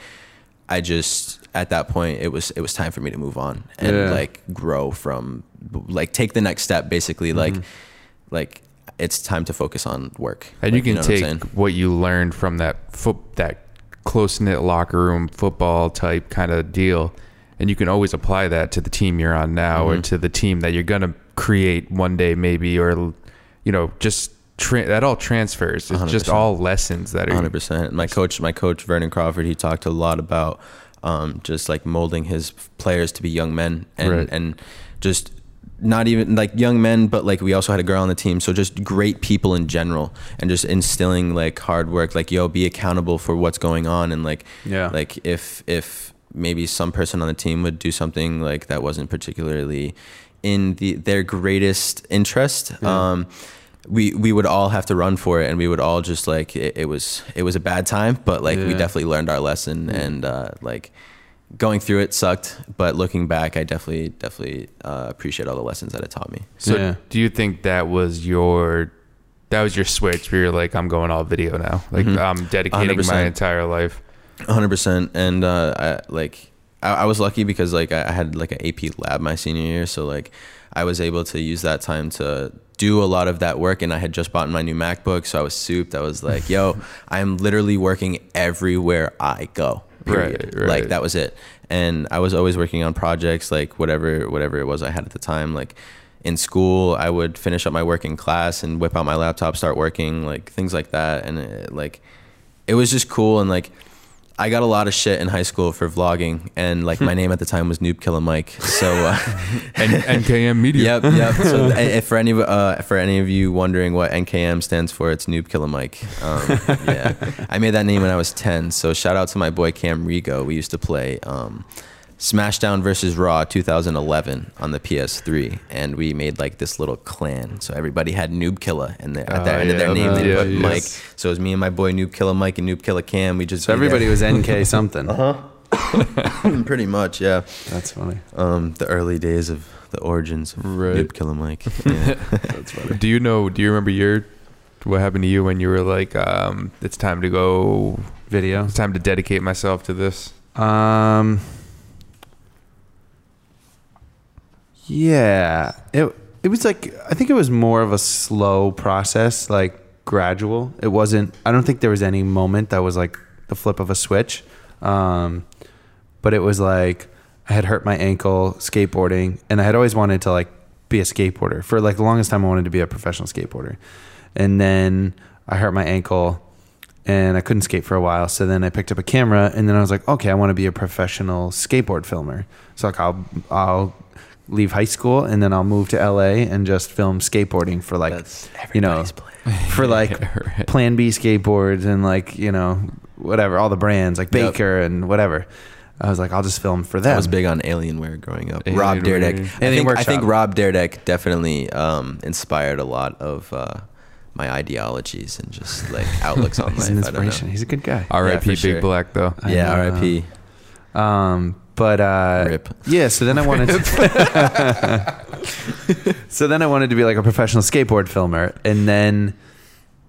Speaker 3: I just at that point it was it was time for me to move on and
Speaker 2: Yeah.
Speaker 3: like grow from like take the next step basically like
Speaker 2: Mm-hmm.
Speaker 3: like it's time to focus on work
Speaker 1: And
Speaker 3: Like,
Speaker 1: you can
Speaker 3: know
Speaker 1: take
Speaker 3: saying?
Speaker 1: what you learned from that foot that close knit locker room football type kind of deal, and you can always apply that to the team you're on now or
Speaker 3: Mhm.
Speaker 1: to the team that you're gonna create one day maybe, or you know just tra- that all transfers. It's just
Speaker 3: 100%.
Speaker 1: all lessons that are.
Speaker 3: hundred percent. My coach, my coach Vernon Crawford, he talked a lot about um, just like molding his players to be young men and
Speaker 2: Right.
Speaker 3: and just not even like young men, but like we also had a girl on the team. So just great people in general, and just instilling like hard work. Like yo, be accountable for what's going on, and like
Speaker 2: Yeah.
Speaker 3: like if if maybe some person on the team would do something like that wasn't particularly in the their greatest interest. Um, we we would all have to run for it, and we would all just like it, it was it was a bad time, but like we definitely learned our lesson, and uh, like going through it sucked, but looking back, I definitely definitely uh, appreciate all the lessons that it taught me.
Speaker 1: So
Speaker 2: Yeah.
Speaker 1: do you think that was your that was your switch where you're like, I'm going all video now. Like
Speaker 3: Mhm.
Speaker 1: I'm dedicating my
Speaker 3: 100%.
Speaker 1: entire life.
Speaker 3: hundred percent. And uh, I like I, I was lucky because like I I had like an AP lab my senior year, so like I was able to use that time to do a lot of that work. And I had just bought my new MacBook, so I was souped. I was like, "Yo, I'm literally working everywhere I go." Period.
Speaker 1: Right, right.
Speaker 3: Like that was it. And I was always working on projects, like whatever whatever it was I had at the time, like. In school, I would finish up my work in class and whip out my laptop, start working, like things like that, and it, like it was just cool and like I got a lot of shit in high school for vlogging and like my name at the time was Noob Killer Mike. So uh,
Speaker 1: And NKM Media.
Speaker 3: yep, yep. So if for any of uh, for any of you wondering what NKM stands for, it's Noob Killer Mike. Um, yeah, I made that name when I was ten. So shout out to my boy Cam Rigo. We used to play um, SmackDown versus Raw 2011 on the PS3, and we made like this little clan. So everybody had Noob Killer, and they, at the
Speaker 1: Oh,
Speaker 3: end of their
Speaker 1: yeah,
Speaker 3: name they
Speaker 1: yeah,
Speaker 3: put
Speaker 1: yes.
Speaker 3: Mike. So it was me and my boy Noob Killer Mike and Noob Killer Cam. We just
Speaker 2: So
Speaker 3: be there.
Speaker 2: everybody was NK something. Uh huh.
Speaker 3: Pretty much, yeah.
Speaker 2: That's funny.
Speaker 3: Um, the early days of the origins of
Speaker 1: Right.
Speaker 3: Noob Killer Mike. Yeah.
Speaker 2: That's funny.
Speaker 1: Do you know do you remember your what happened to you when you were like, um, it's time to go
Speaker 2: Video.
Speaker 1: it's time to dedicate myself to this?
Speaker 2: Um. Yeah, it it was like I think it was more of a slow process, like gradual. It wasn't. I don't think there was any moment that was like the flip of a switch. Um, but it was like I had hurt my ankle skateboarding, and I had always wanted to like be a skateboarder for like the longest time. I wanted to be a professional skateboarder, and then I hurt my ankle and I couldn't skate for a while. So then I picked up a camera, and then I was like, okay, I want to be a professional skateboard filmer. So like I'll I'll leave high school and then I'll move to LA and just film skateboarding for like you know
Speaker 3: plan.
Speaker 2: for like
Speaker 1: Right.
Speaker 2: Plan B skateboards and like you know whatever all the brands like
Speaker 3: Yep.
Speaker 2: Baker and whatever. I was like, I'll just film for them.
Speaker 3: I was big on Alienware growing up. Rob
Speaker 1: Alienware.
Speaker 3: Dyrdek. I
Speaker 2: Alien
Speaker 3: think, I think Rob Dyrdek definitely um, inspired a lot of uh, my ideologies and just like outlooks on
Speaker 2: He's
Speaker 3: life.
Speaker 2: an
Speaker 3: I don't know.
Speaker 2: inspiration. He's a good guy.
Speaker 1: R.I.P.
Speaker 3: for
Speaker 1: Big
Speaker 3: sure.
Speaker 1: Black though.
Speaker 2: I
Speaker 3: Yeah. R.I.P.
Speaker 2: Um, but uh,
Speaker 3: Rip.
Speaker 2: Yeah, so then I wanted to So then I wanted to be like a professional skateboard filmer and then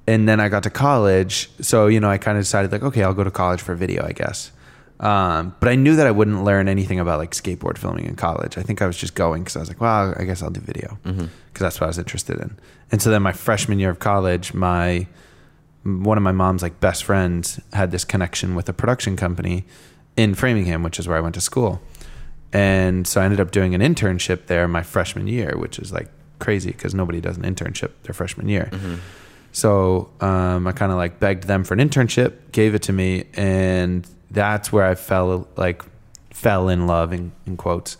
Speaker 2: and then I got to college. So, you know, I kind of decided like, okay, I'll go to college for video, I guess. Um, but I knew that I wouldn't learn anything about like skateboard filming in college. I think I was just going because I was like, well, I guess I'll do video because that's what I was interested in. And so then my freshman year of college, my one of my mom's like best friends had this connection with a production company in Framingham, which is where I went to school. And so I ended up doing an internship there my freshman year, which is like crazy because nobody does an internship their freshman year. So um, I kind of like begged them for an internship, gave it to me, and that's where I fell like fell in love in, in quotes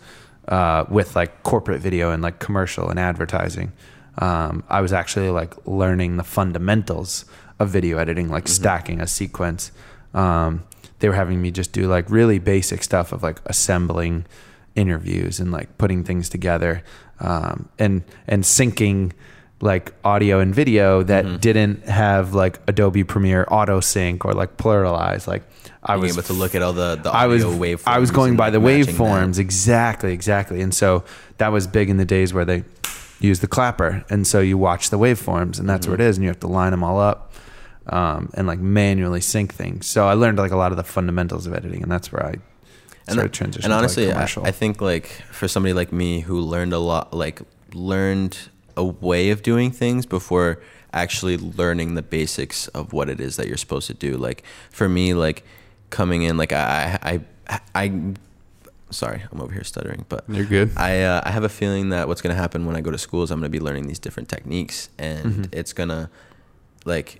Speaker 2: uh, with like corporate video and like commercial and advertising. Um, I was actually like learning the fundamentals of video editing, like stacking a sequence. Um, they were having me just do like really basic stuff of like assembling interviews and like putting things together um, and and syncing like audio and video that
Speaker 3: Mm-hmm.
Speaker 2: didn't have like Adobe Premiere auto sync or like PluralEyes. Like I
Speaker 3: Being
Speaker 2: was
Speaker 3: able to look at all the, the
Speaker 2: I was
Speaker 3: waveforms.
Speaker 2: I was going by the waveforms exactly, exactly, and so that was big in the days where they used the clapper, and so you watch the waveforms, and that's
Speaker 3: Mm-hmm.
Speaker 2: where it is, and you have to line them all up um, and like manually sync things. So I learned like a lot of the fundamentals of editing, and that's where I
Speaker 3: and,
Speaker 2: started transitioning.
Speaker 3: and honestly
Speaker 2: to, like,
Speaker 3: I. I think like for somebody like me who learned a lot like learned a way of doing things before actually learning the basics of what it is that you're supposed to do like for me like coming in like i i i, I sorry i'm over here stuttering but
Speaker 1: You're good.
Speaker 3: I uh, I have a feeling that what's gonna happen when I go to school is I'm gonna be learning these different techniques, and
Speaker 2: Mm-hmm.
Speaker 3: it's gonna like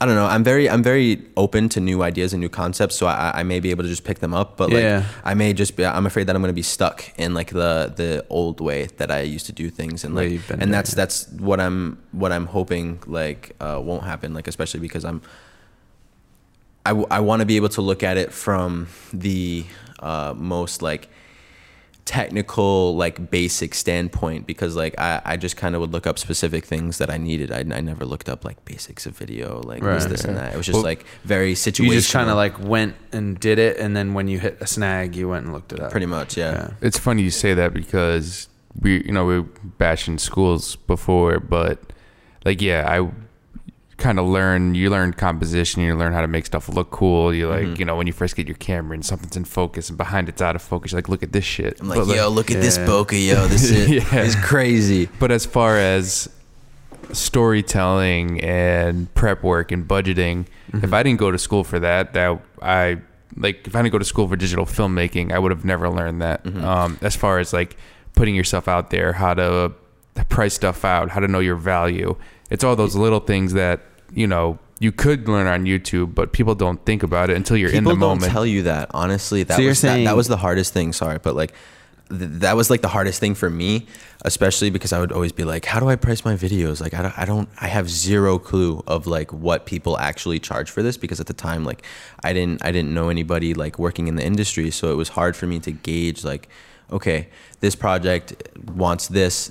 Speaker 3: I don't know. I'm very I'm very open to new ideas and new concepts, so I, I may be able to just pick them up. But like
Speaker 2: Yeah.
Speaker 3: I may just be. I'm afraid that I'm going to be stuck in like the the old way that I used to do things, and like and
Speaker 2: doing
Speaker 3: that's
Speaker 2: it.
Speaker 3: that's what I'm what I'm hoping like uh, won't happen. Like especially because I'm I, w- I want to be able to look at it from the uh, most like technical like basic standpoint because like I, I just kind of would look up specific things that I needed I, I never looked up like basics of video like this
Speaker 2: Right.
Speaker 3: this and
Speaker 1: Yeah.
Speaker 3: that it was just
Speaker 1: Well,
Speaker 3: like very situational
Speaker 2: You just kind of like went and did it, and then when you hit a snag, you went and looked it up.
Speaker 3: pretty much yeah,
Speaker 2: Yeah.
Speaker 1: It's funny you say that because we, you know, we were bashing schools before, but like, yeah, I kind of learn. You learn composition. You learn how to make stuff look cool. You like,
Speaker 3: Mhm.
Speaker 1: you know, when you first get your camera and something's in focus and behind it's out of focus, you're like, look at this shit.
Speaker 3: I'm like
Speaker 1: But,
Speaker 3: yo look at this bokeh yo this is
Speaker 1: Yeah.
Speaker 3: is crazy
Speaker 1: But as far as storytelling and prep work and budgeting, if I didn't go to school for that, that I like if I didn't go to school for digital filmmaking, I would have never learned that.
Speaker 3: Mhm.
Speaker 1: Um, as far as like putting yourself out there, how to price stuff out, how to know your value. It's all those little things that you know you could learn on YouTube, but people don't think about it until you're
Speaker 3: People
Speaker 1: in the
Speaker 3: don't
Speaker 1: moment.
Speaker 3: tell you that honestly. That
Speaker 2: So you're
Speaker 3: was that,
Speaker 2: saying-
Speaker 3: that was the hardest thing. Sorry, but like th- that was like the hardest thing for me, especially because I would always be like, "How do I price my videos?" Like I don't, I don't, I have zero clue of like what people actually charge for this because at the time, like I didn't, I didn't know anybody like working in the industry, so it was hard for me to gauge like, okay, this project wants this.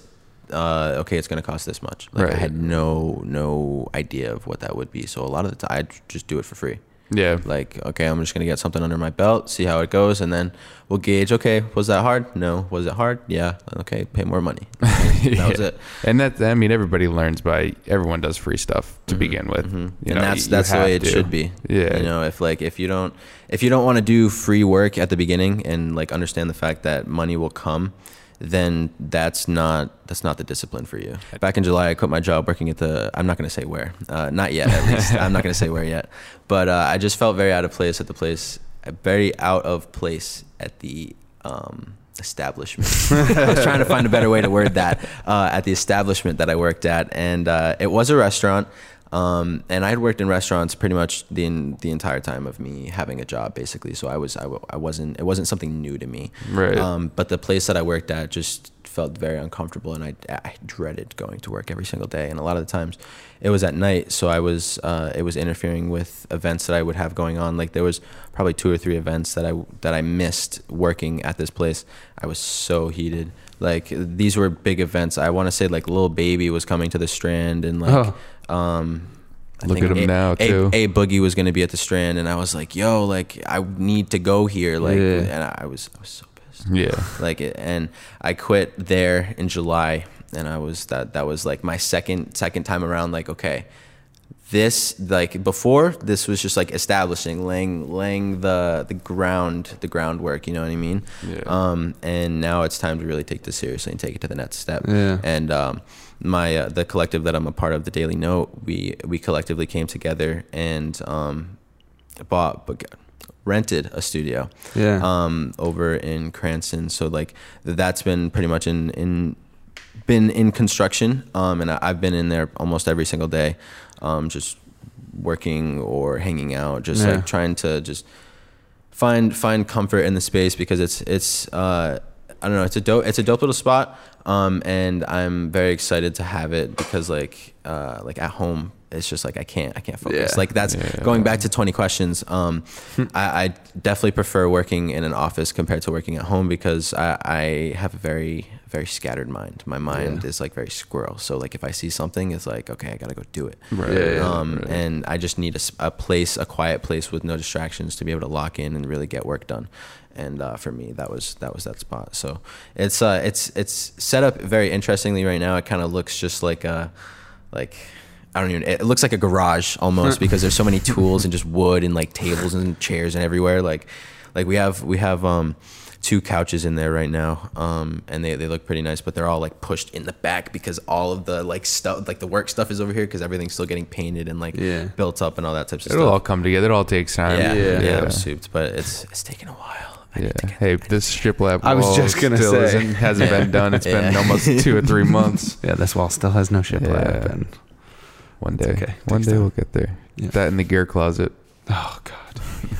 Speaker 3: Uh, okay, it's gonna cost this much. Like I had no no idea of what that would be. So a lot of the time, I just do it for free
Speaker 1: yeah,
Speaker 3: like okay i'm just gonna get something under my belt see how it goes and then we'll gauge okay was that hard no was it hard yeah okay pay more money that was it
Speaker 1: And that I mean, everybody learns by everyone does free stuff to
Speaker 3: Mhm,
Speaker 1: begin with.
Speaker 3: mhm.
Speaker 1: You
Speaker 3: and
Speaker 1: know,
Speaker 3: that's that's the way it
Speaker 1: to.
Speaker 3: should be
Speaker 1: Yeah.
Speaker 3: you know if like if you don't if you don't want to do free work at the beginning and like understand the fact that money will come then that's not that's not the discipline for you. Back in july i quit my job working at the i'm not going to say where uh, not yet at least. I'm not going to say where yet. But uh, i just felt very out of place at the place very out of place at the um, establishment. I was trying to find a better way to word that uh, at the establishment that i worked at. And uh, it was a restaurant um, and I had worked in restaurants pretty much the the entire time of me having a job, basically. So I was I, w- I wasn't it wasn't something new to me.
Speaker 1: Right.
Speaker 3: Um, but the place that I worked at just felt very uncomfortable, and I, I dreaded going to work every single day. And a lot of the times, it was at night, so I was uh, it was interfering with events that I would have going on. Like there was probably two or three events that I that I missed working at this place. I was so heated. Like these were big events. I want to say like Lil Baby was coming to the Strand, and like.
Speaker 2: Oh.
Speaker 3: Um, I
Speaker 1: Look at him
Speaker 3: A-
Speaker 1: now,
Speaker 3: A-
Speaker 1: too.
Speaker 3: A Boogie was going to be at the Strand, and I was like, "Yo, like I need to go here." Like,
Speaker 2: Yeah.
Speaker 3: and I was I was so pissed.
Speaker 1: yeah.
Speaker 3: Like, it, and I quit there in July, and I was that that was like my second second time around. Like, okay, this like before this was just like establishing, laying laying the the ground the groundwork. You know what I mean?
Speaker 1: Yeah.
Speaker 3: Um, and now it's time to really take this seriously and take it to the next step.
Speaker 2: Yeah.
Speaker 3: And um, my uh, the collective that I'm a part of, the Daily Note, we we collectively came together and um, bought but rented a studio
Speaker 2: Yeah.
Speaker 3: um, over in Cranston. So like that's been pretty much in in been in construction, um, and I, I've been in there almost every single day, um, just working or hanging out, just
Speaker 2: Yeah.
Speaker 3: like trying to just find find comfort in the space because it's it's uh, I don't know it's a dope it's a dope little spot, um, and I'm very excited to have it because like uh, like at home it's just like I can't I can't focus
Speaker 2: Yeah.
Speaker 3: like that's
Speaker 1: Yeah.
Speaker 3: going back to 20 questions um, I, I definitely prefer working in an office compared to working at home because I, I have a very very scattered mind my mind
Speaker 2: Yeah.
Speaker 3: is like very squirrel so like if I see something it's like okay I gotta go do it
Speaker 1: Right.
Speaker 2: Yeah, yeah,
Speaker 3: um,
Speaker 1: right.
Speaker 3: and I just need a place, a quiet place with no distractions to be able to lock in and really get work done. And uh, for me, that was that was that spot. So it's uh, it's it's set up very interestingly right now. It kind of looks just like a like I don't even. It looks like a garage almost because there's so many tools and just wood and like tables and chairs and everywhere. Like like we have we have um two couches in there right now um and they, they look pretty nice but they're all like pushed in the back because all of the like stuff like the work stuff is over here because everything's still getting painted and like
Speaker 2: Yeah.
Speaker 3: built up and all that types of stuff.
Speaker 1: It'll all
Speaker 3: stuff
Speaker 1: come together. It all takes time.
Speaker 3: yeah, yeah,
Speaker 2: Yeah.
Speaker 3: it was souped, but it's it's taken a while. I
Speaker 1: Yeah.
Speaker 3: need to get
Speaker 1: Hey, this shiplap.
Speaker 2: I was just gonna
Speaker 1: still
Speaker 2: say.
Speaker 1: isn't- hasn't been done. It's been almost two or three months.
Speaker 2: yeah, this wall still has no ship
Speaker 1: Yeah.
Speaker 2: lab. And
Speaker 1: One day.
Speaker 2: okay.
Speaker 1: One
Speaker 2: Takes
Speaker 1: day
Speaker 2: time.
Speaker 1: we'll get there.
Speaker 2: Yeah.
Speaker 1: That in the gear closet.
Speaker 2: Oh God.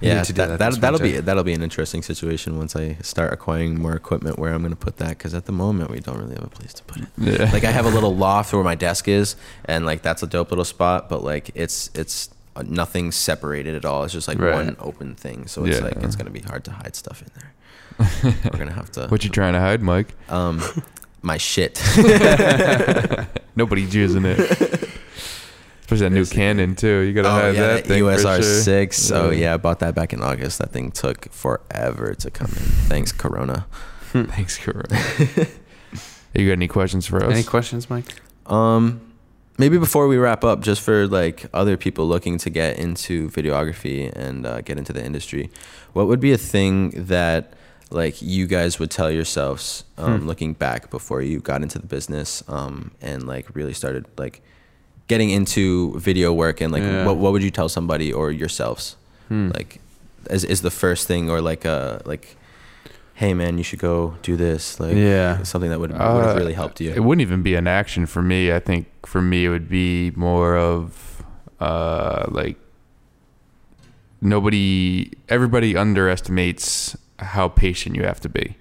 Speaker 3: Yeah,
Speaker 2: to
Speaker 3: that,
Speaker 2: that,
Speaker 3: that, that'll be that'll be an interesting situation once I start acquiring more equipment where I'm going to put that because at the moment we don't really have a place to put it.
Speaker 1: Yeah.
Speaker 3: Like I have a little loft where my desk is, and like that's a dope little spot, but like it's it's uh, nothing separated at all. It's just like
Speaker 2: Right.
Speaker 3: one open thing, so it's
Speaker 1: Yeah.
Speaker 3: like it's going to be hard to hide stuff in there. We're gonna have to.
Speaker 1: what you trying to hide, Mike?
Speaker 3: Um, my shit.
Speaker 1: Nobody's using it. Especially that new
Speaker 3: Basically.
Speaker 1: Canon too. You gotta
Speaker 3: Oh
Speaker 1: hide
Speaker 3: yeah,
Speaker 1: that
Speaker 3: that
Speaker 1: thing for
Speaker 3: USR
Speaker 1: sure.
Speaker 3: six. Oh
Speaker 1: Yeah.
Speaker 3: yeah, I bought that back in August. That thing took forever to come in. Thanks, Corona.
Speaker 1: Thanks, Corona. you got any questions for us?
Speaker 2: Any questions, Mike?
Speaker 3: Um, maybe before we wrap up, just for like other people looking to get into videography and uh, get into the industry, what would be a thing that like you guys would tell yourselves um,
Speaker 2: Hmm.
Speaker 3: looking back before you got into the business um, and like really started like getting into video work and like
Speaker 2: Yeah.
Speaker 3: what what would you tell somebody or yourselves
Speaker 2: Hmm.
Speaker 3: like is is the first thing or like uh like hey man you should go do this like
Speaker 2: Yeah.
Speaker 3: something that would, would
Speaker 1: Uh,
Speaker 3: have really helped you
Speaker 1: It wouldn't even be an action for me. I think for me it would be more of uh like nobody everybody underestimates how patient you have to be.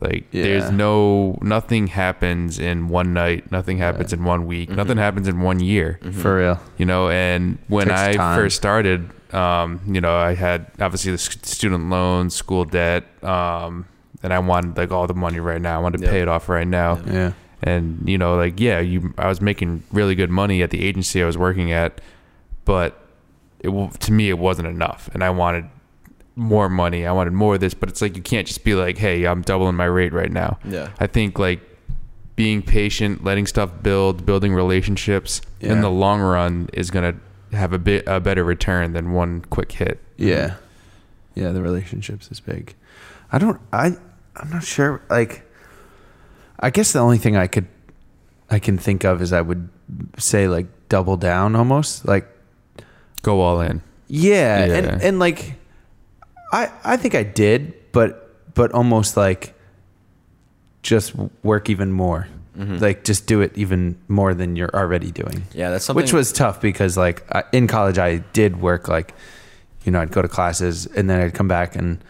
Speaker 1: Like
Speaker 2: Yeah.
Speaker 1: there's no nothing happens in one night, nothing happens in one week, nothing happens in one year.
Speaker 2: For real.
Speaker 1: You know, and when I
Speaker 2: time.
Speaker 1: first started, um, you know, I had obviously the student loans, school debt, um, and I wanted like all the money right now. I wanted to
Speaker 3: Yep.
Speaker 1: pay it off right now.
Speaker 3: Yep.
Speaker 2: Yeah.
Speaker 1: And you know, like yeah, you I was making really good money at the agency I was working at, but it to me it wasn't enough, and I wanted more money. I wanted more of this, but it's like you can't just be like, hey, I'm doubling my rate right now.
Speaker 3: yeah
Speaker 1: I think like being patient, letting stuff build, building relationships
Speaker 2: Yeah.
Speaker 1: in the long run is gonna have a bit a better return than one quick hit.
Speaker 2: Yeah. Yeah, the relationships is big. I don't I I'm not sure like I guess the only thing I could I can think of is I would say like double down almost. Like
Speaker 1: Go all in.
Speaker 2: yeah,
Speaker 1: Yeah.
Speaker 2: and and like I I think I did, but but almost like just work even more. Like just do it even more than you're already doing.
Speaker 3: Yeah, that's something.
Speaker 2: Which was tough because like I, in college I did work like you know I'd go to classes and then I'd come back and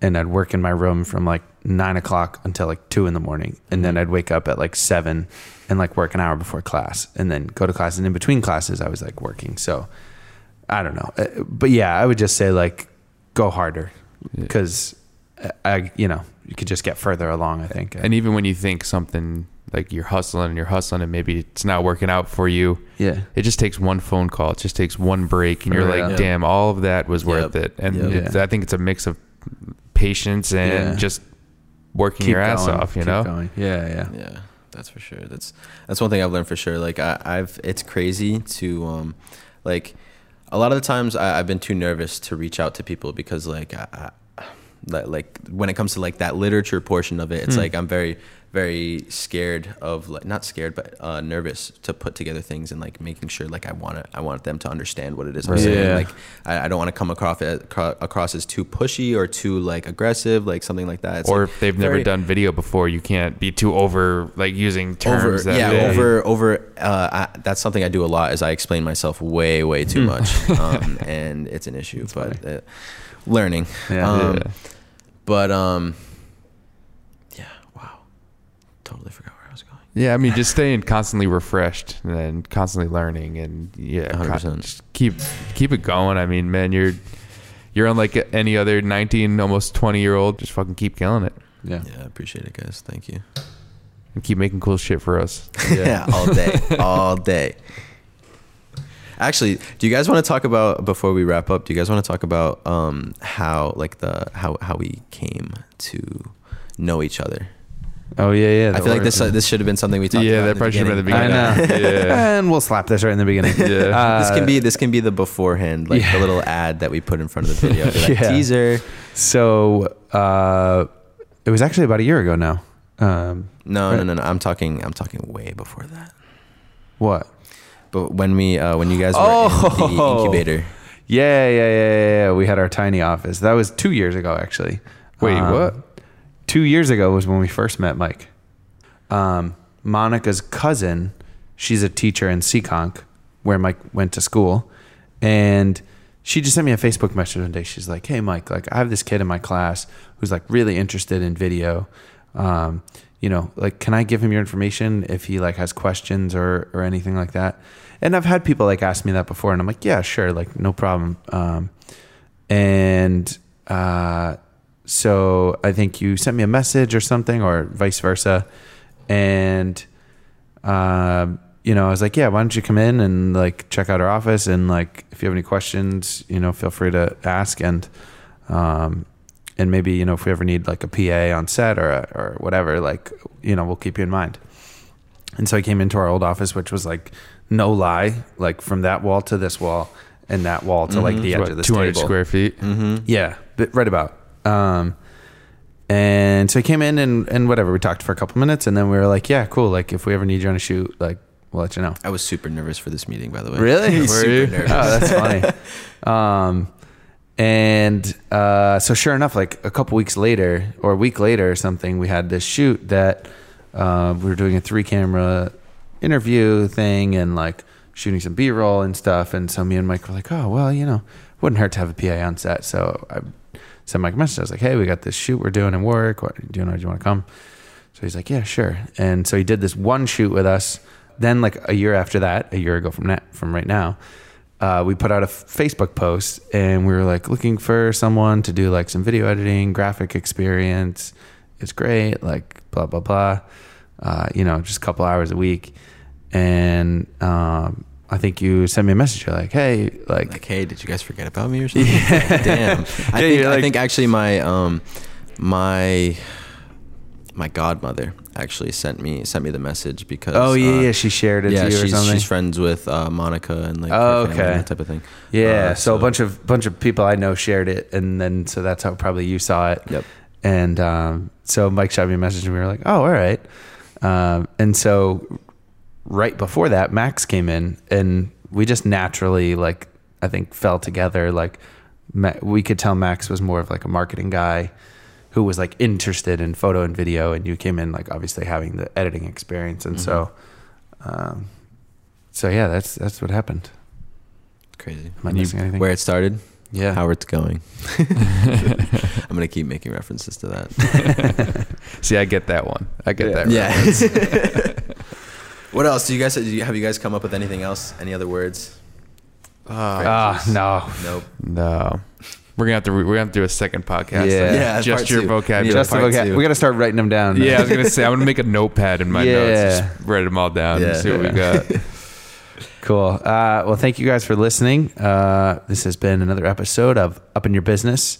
Speaker 2: and I'd work in my room from like nine o'clock until like two in the morning and then I'd wake up at like seven and like work an hour before class and then go to class and in between classes I was like working so I don't know Uh, but yeah I would just say like go harder because I you know you could just get further along I think
Speaker 1: And even when you think something like you're hustling and you're hustling and maybe it's not working out for you,
Speaker 2: yeah
Speaker 1: it just takes one phone call. It just takes one break, and you're
Speaker 2: For
Speaker 1: like,
Speaker 2: real.
Speaker 1: damn, all of that was worth it. And
Speaker 3: Yep.
Speaker 1: it's,
Speaker 2: Yeah.
Speaker 1: I think it's a mix of patience and
Speaker 2: Yeah.
Speaker 1: just working your ass
Speaker 2: going,
Speaker 1: off. You
Speaker 2: keep
Speaker 1: know,
Speaker 2: going. yeah yeah
Speaker 3: Yeah, that's for sure. That's that's one thing I've learned for sure. Like I, I've, it's crazy to, um, like, a lot of the times I, I've been too nervous to reach out to people because like, I, I, like, like when it comes to like that literature portion of it, it's
Speaker 2: Hmm.
Speaker 3: like I'm very, very scared of like not scared but uh, nervous to put together things and like making sure like I want to I want them to understand what it is I'm saying. Like I, I don't want to come across as, across as too pushy or too like aggressive, like something like that. It's
Speaker 1: or
Speaker 3: like
Speaker 1: if they've never done video before, you can't be too over like using terms.
Speaker 3: over
Speaker 1: that
Speaker 3: yeah
Speaker 1: they-
Speaker 3: over over uh, I, that's something i do a lot is i explain myself way way too much um, and it's an issue but uh, learning
Speaker 2: Yeah.
Speaker 3: um,
Speaker 1: Yeah.
Speaker 3: but um totally forgot where i was going
Speaker 1: Yeah, I mean, just staying constantly refreshed and constantly learning, and yeah,
Speaker 3: 100%.
Speaker 1: con- just keep keep it going. I mean, man, you're you're unlike any other 19, almost 20 year old. Just fucking keep killing it
Speaker 2: yeah
Speaker 3: yeah i appreciate it guys thank you
Speaker 1: and keep making cool shit for us.
Speaker 3: yeah, all day all day actually do you guys want to talk about before we wrap up do you guys want to talk about um how like the how how we came to know each other
Speaker 2: oh yeah yeah
Speaker 3: I
Speaker 2: the
Speaker 3: feel like this uh, this should have been something we talked
Speaker 1: Yeah,
Speaker 3: about.
Speaker 1: Yeah, that
Speaker 3: in
Speaker 1: probably should have been the
Speaker 3: beginning.
Speaker 1: beginning.
Speaker 2: I know.
Speaker 1: Yeah.
Speaker 2: and we'll slap this right in the beginning.
Speaker 1: Yeah.
Speaker 2: Uh,
Speaker 3: this can be this can be the beforehand, like
Speaker 2: Yeah.
Speaker 3: the little ad that we put in front of the video, like,
Speaker 2: Yeah.
Speaker 3: teaser.
Speaker 2: So uh, it was actually about a year ago now. Um,
Speaker 3: No,
Speaker 2: Right.
Speaker 3: no, no, no. I'm talking. I'm talking way before that.
Speaker 2: what?
Speaker 3: But when we uh, when you guys were
Speaker 2: Oh.
Speaker 3: in the incubator,
Speaker 2: Yeah, yeah, yeah, yeah, yeah. We had our tiny office. That was two years ago, actually.
Speaker 1: Wait,
Speaker 2: Um,
Speaker 1: what?
Speaker 2: Two years ago was when we first met Mike. Um, Monica's cousin she's a teacher in Seekonk, where Mike went to school, and she just sent me a Facebook message one day. She's like, "Hey, Mike, like I have this kid in my class who's like really interested in video. Um, you know, like, can I give him your information if he like has questions or or anything like that?" And I've had people like ask me that before, and I'm like, "Yeah, sure, like no problem." Um, and uh, so I think you sent me a message or something, or vice versa, and um, you know, I was like, yeah, why don't you come in and like check out our office and like if you have any questions, you know, feel free to ask and um, and maybe you know if we ever need like a PA on set or or whatever, like you know, we'll keep you in mind. And so I came into our old office, which was like no lie, like from that wall to this wall and that wall to like the edge of this
Speaker 1: 200
Speaker 2: table.
Speaker 1: square feet.
Speaker 2: Yeah, but right about. Um, and so I came in and, and whatever, we talked for a couple minutes and then we were like, yeah, cool. Like if we ever need you on a shoot, like we'll let you know.
Speaker 3: I was super nervous for this meeting, by the way.
Speaker 2: Really? Were
Speaker 3: super
Speaker 2: you?
Speaker 3: nervous.
Speaker 2: Oh, that's funny. um, and uh, so sure enough, like a couple weeks later or a week later or something, we had this shoot that uh, we were doing a three camera interview thing and like shooting some B roll and stuff. And so me and Mike were like, oh, well, you know, wouldn't hurt to have a PA on set. So I sent Mike a message. I was like, hey, we got this shoot we're doing in work. What, do you know, do you want to come? So he's like, yeah, sure. And so he did this one shoot with us. Then, like a year after that, a year ago from that, from right now, uh, we put out a Facebook post and we were like looking for someone to do like some video editing, graphic experience. It's great, like blah blah blah. Uh, you know, just a couple hours a week. And um, I think you sent me a message. You're like, hey, like,
Speaker 3: Like, hey, did you guys forget about me or something? Damn. I
Speaker 2: Yeah,
Speaker 3: think
Speaker 2: you're
Speaker 3: I think actually my um my my godmother actually sent me sent me the message because
Speaker 2: oh yeah,
Speaker 3: uh,
Speaker 2: yeah, she shared it
Speaker 3: yeah
Speaker 2: to you or
Speaker 3: she's
Speaker 2: something.
Speaker 3: she's friends with uh, Monica and like
Speaker 2: Oh, okay.
Speaker 3: that type of thing.
Speaker 2: Yeah,
Speaker 3: Uh,
Speaker 2: so, a bunch of bunch of people I know shared it, and then so that's how probably you saw it.
Speaker 3: Yep.
Speaker 2: And um, so Mike shot me a message, and we were like, "Oh, all right." Um, and so right before that, Max came in, and we just naturally like I think fell together. Like Ma- we could tell Max was more of like a marketing guy who was like interested in photo and video, and you came in like obviously having the editing experience, and so. Um, so yeah, that's that's what happened.
Speaker 3: Crazy.
Speaker 2: Am I missing anything?
Speaker 3: Where it started,
Speaker 2: Yeah.
Speaker 3: how it's going. I'm gonna keep making references to that.
Speaker 1: See, I get that one. I get that.
Speaker 3: Yeah.
Speaker 1: reference.
Speaker 3: what else? Do you guys do you, have you guys come up with anything else? Any other words?
Speaker 2: Ah, no.
Speaker 3: Nope.
Speaker 1: No. We're gonna have to. Re- we're gonna have to do a second podcast.
Speaker 2: Yeah.
Speaker 1: on
Speaker 3: Yeah,
Speaker 1: just your
Speaker 3: two.
Speaker 1: vocabulary.
Speaker 3: Yeah,
Speaker 2: Just the vocab-
Speaker 3: two.
Speaker 2: we got to start writing them down.
Speaker 1: yeah, I was gonna say I'm gonna make a notepad in my
Speaker 2: Yeah.
Speaker 1: notes. Just write them all down.
Speaker 3: Yeah.
Speaker 1: And see what we got.
Speaker 2: Cool. Uh, well, thank you guys for listening. Uh, this has been another episode of Up in Your Business.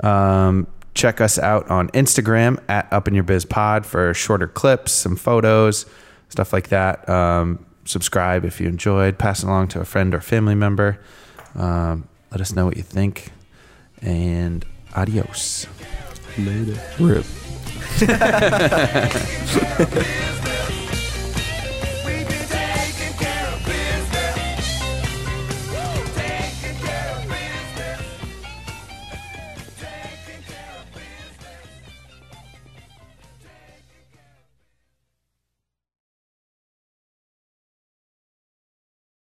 Speaker 2: Um, check us out on Instagram at Up in Your Biz Pod for shorter clips, some photos, stuff like that. Um, subscribe if you enjoyed. Pass it along to a friend or family member. Um, let us know what you think. And adios. Later.
Speaker 1: Rip.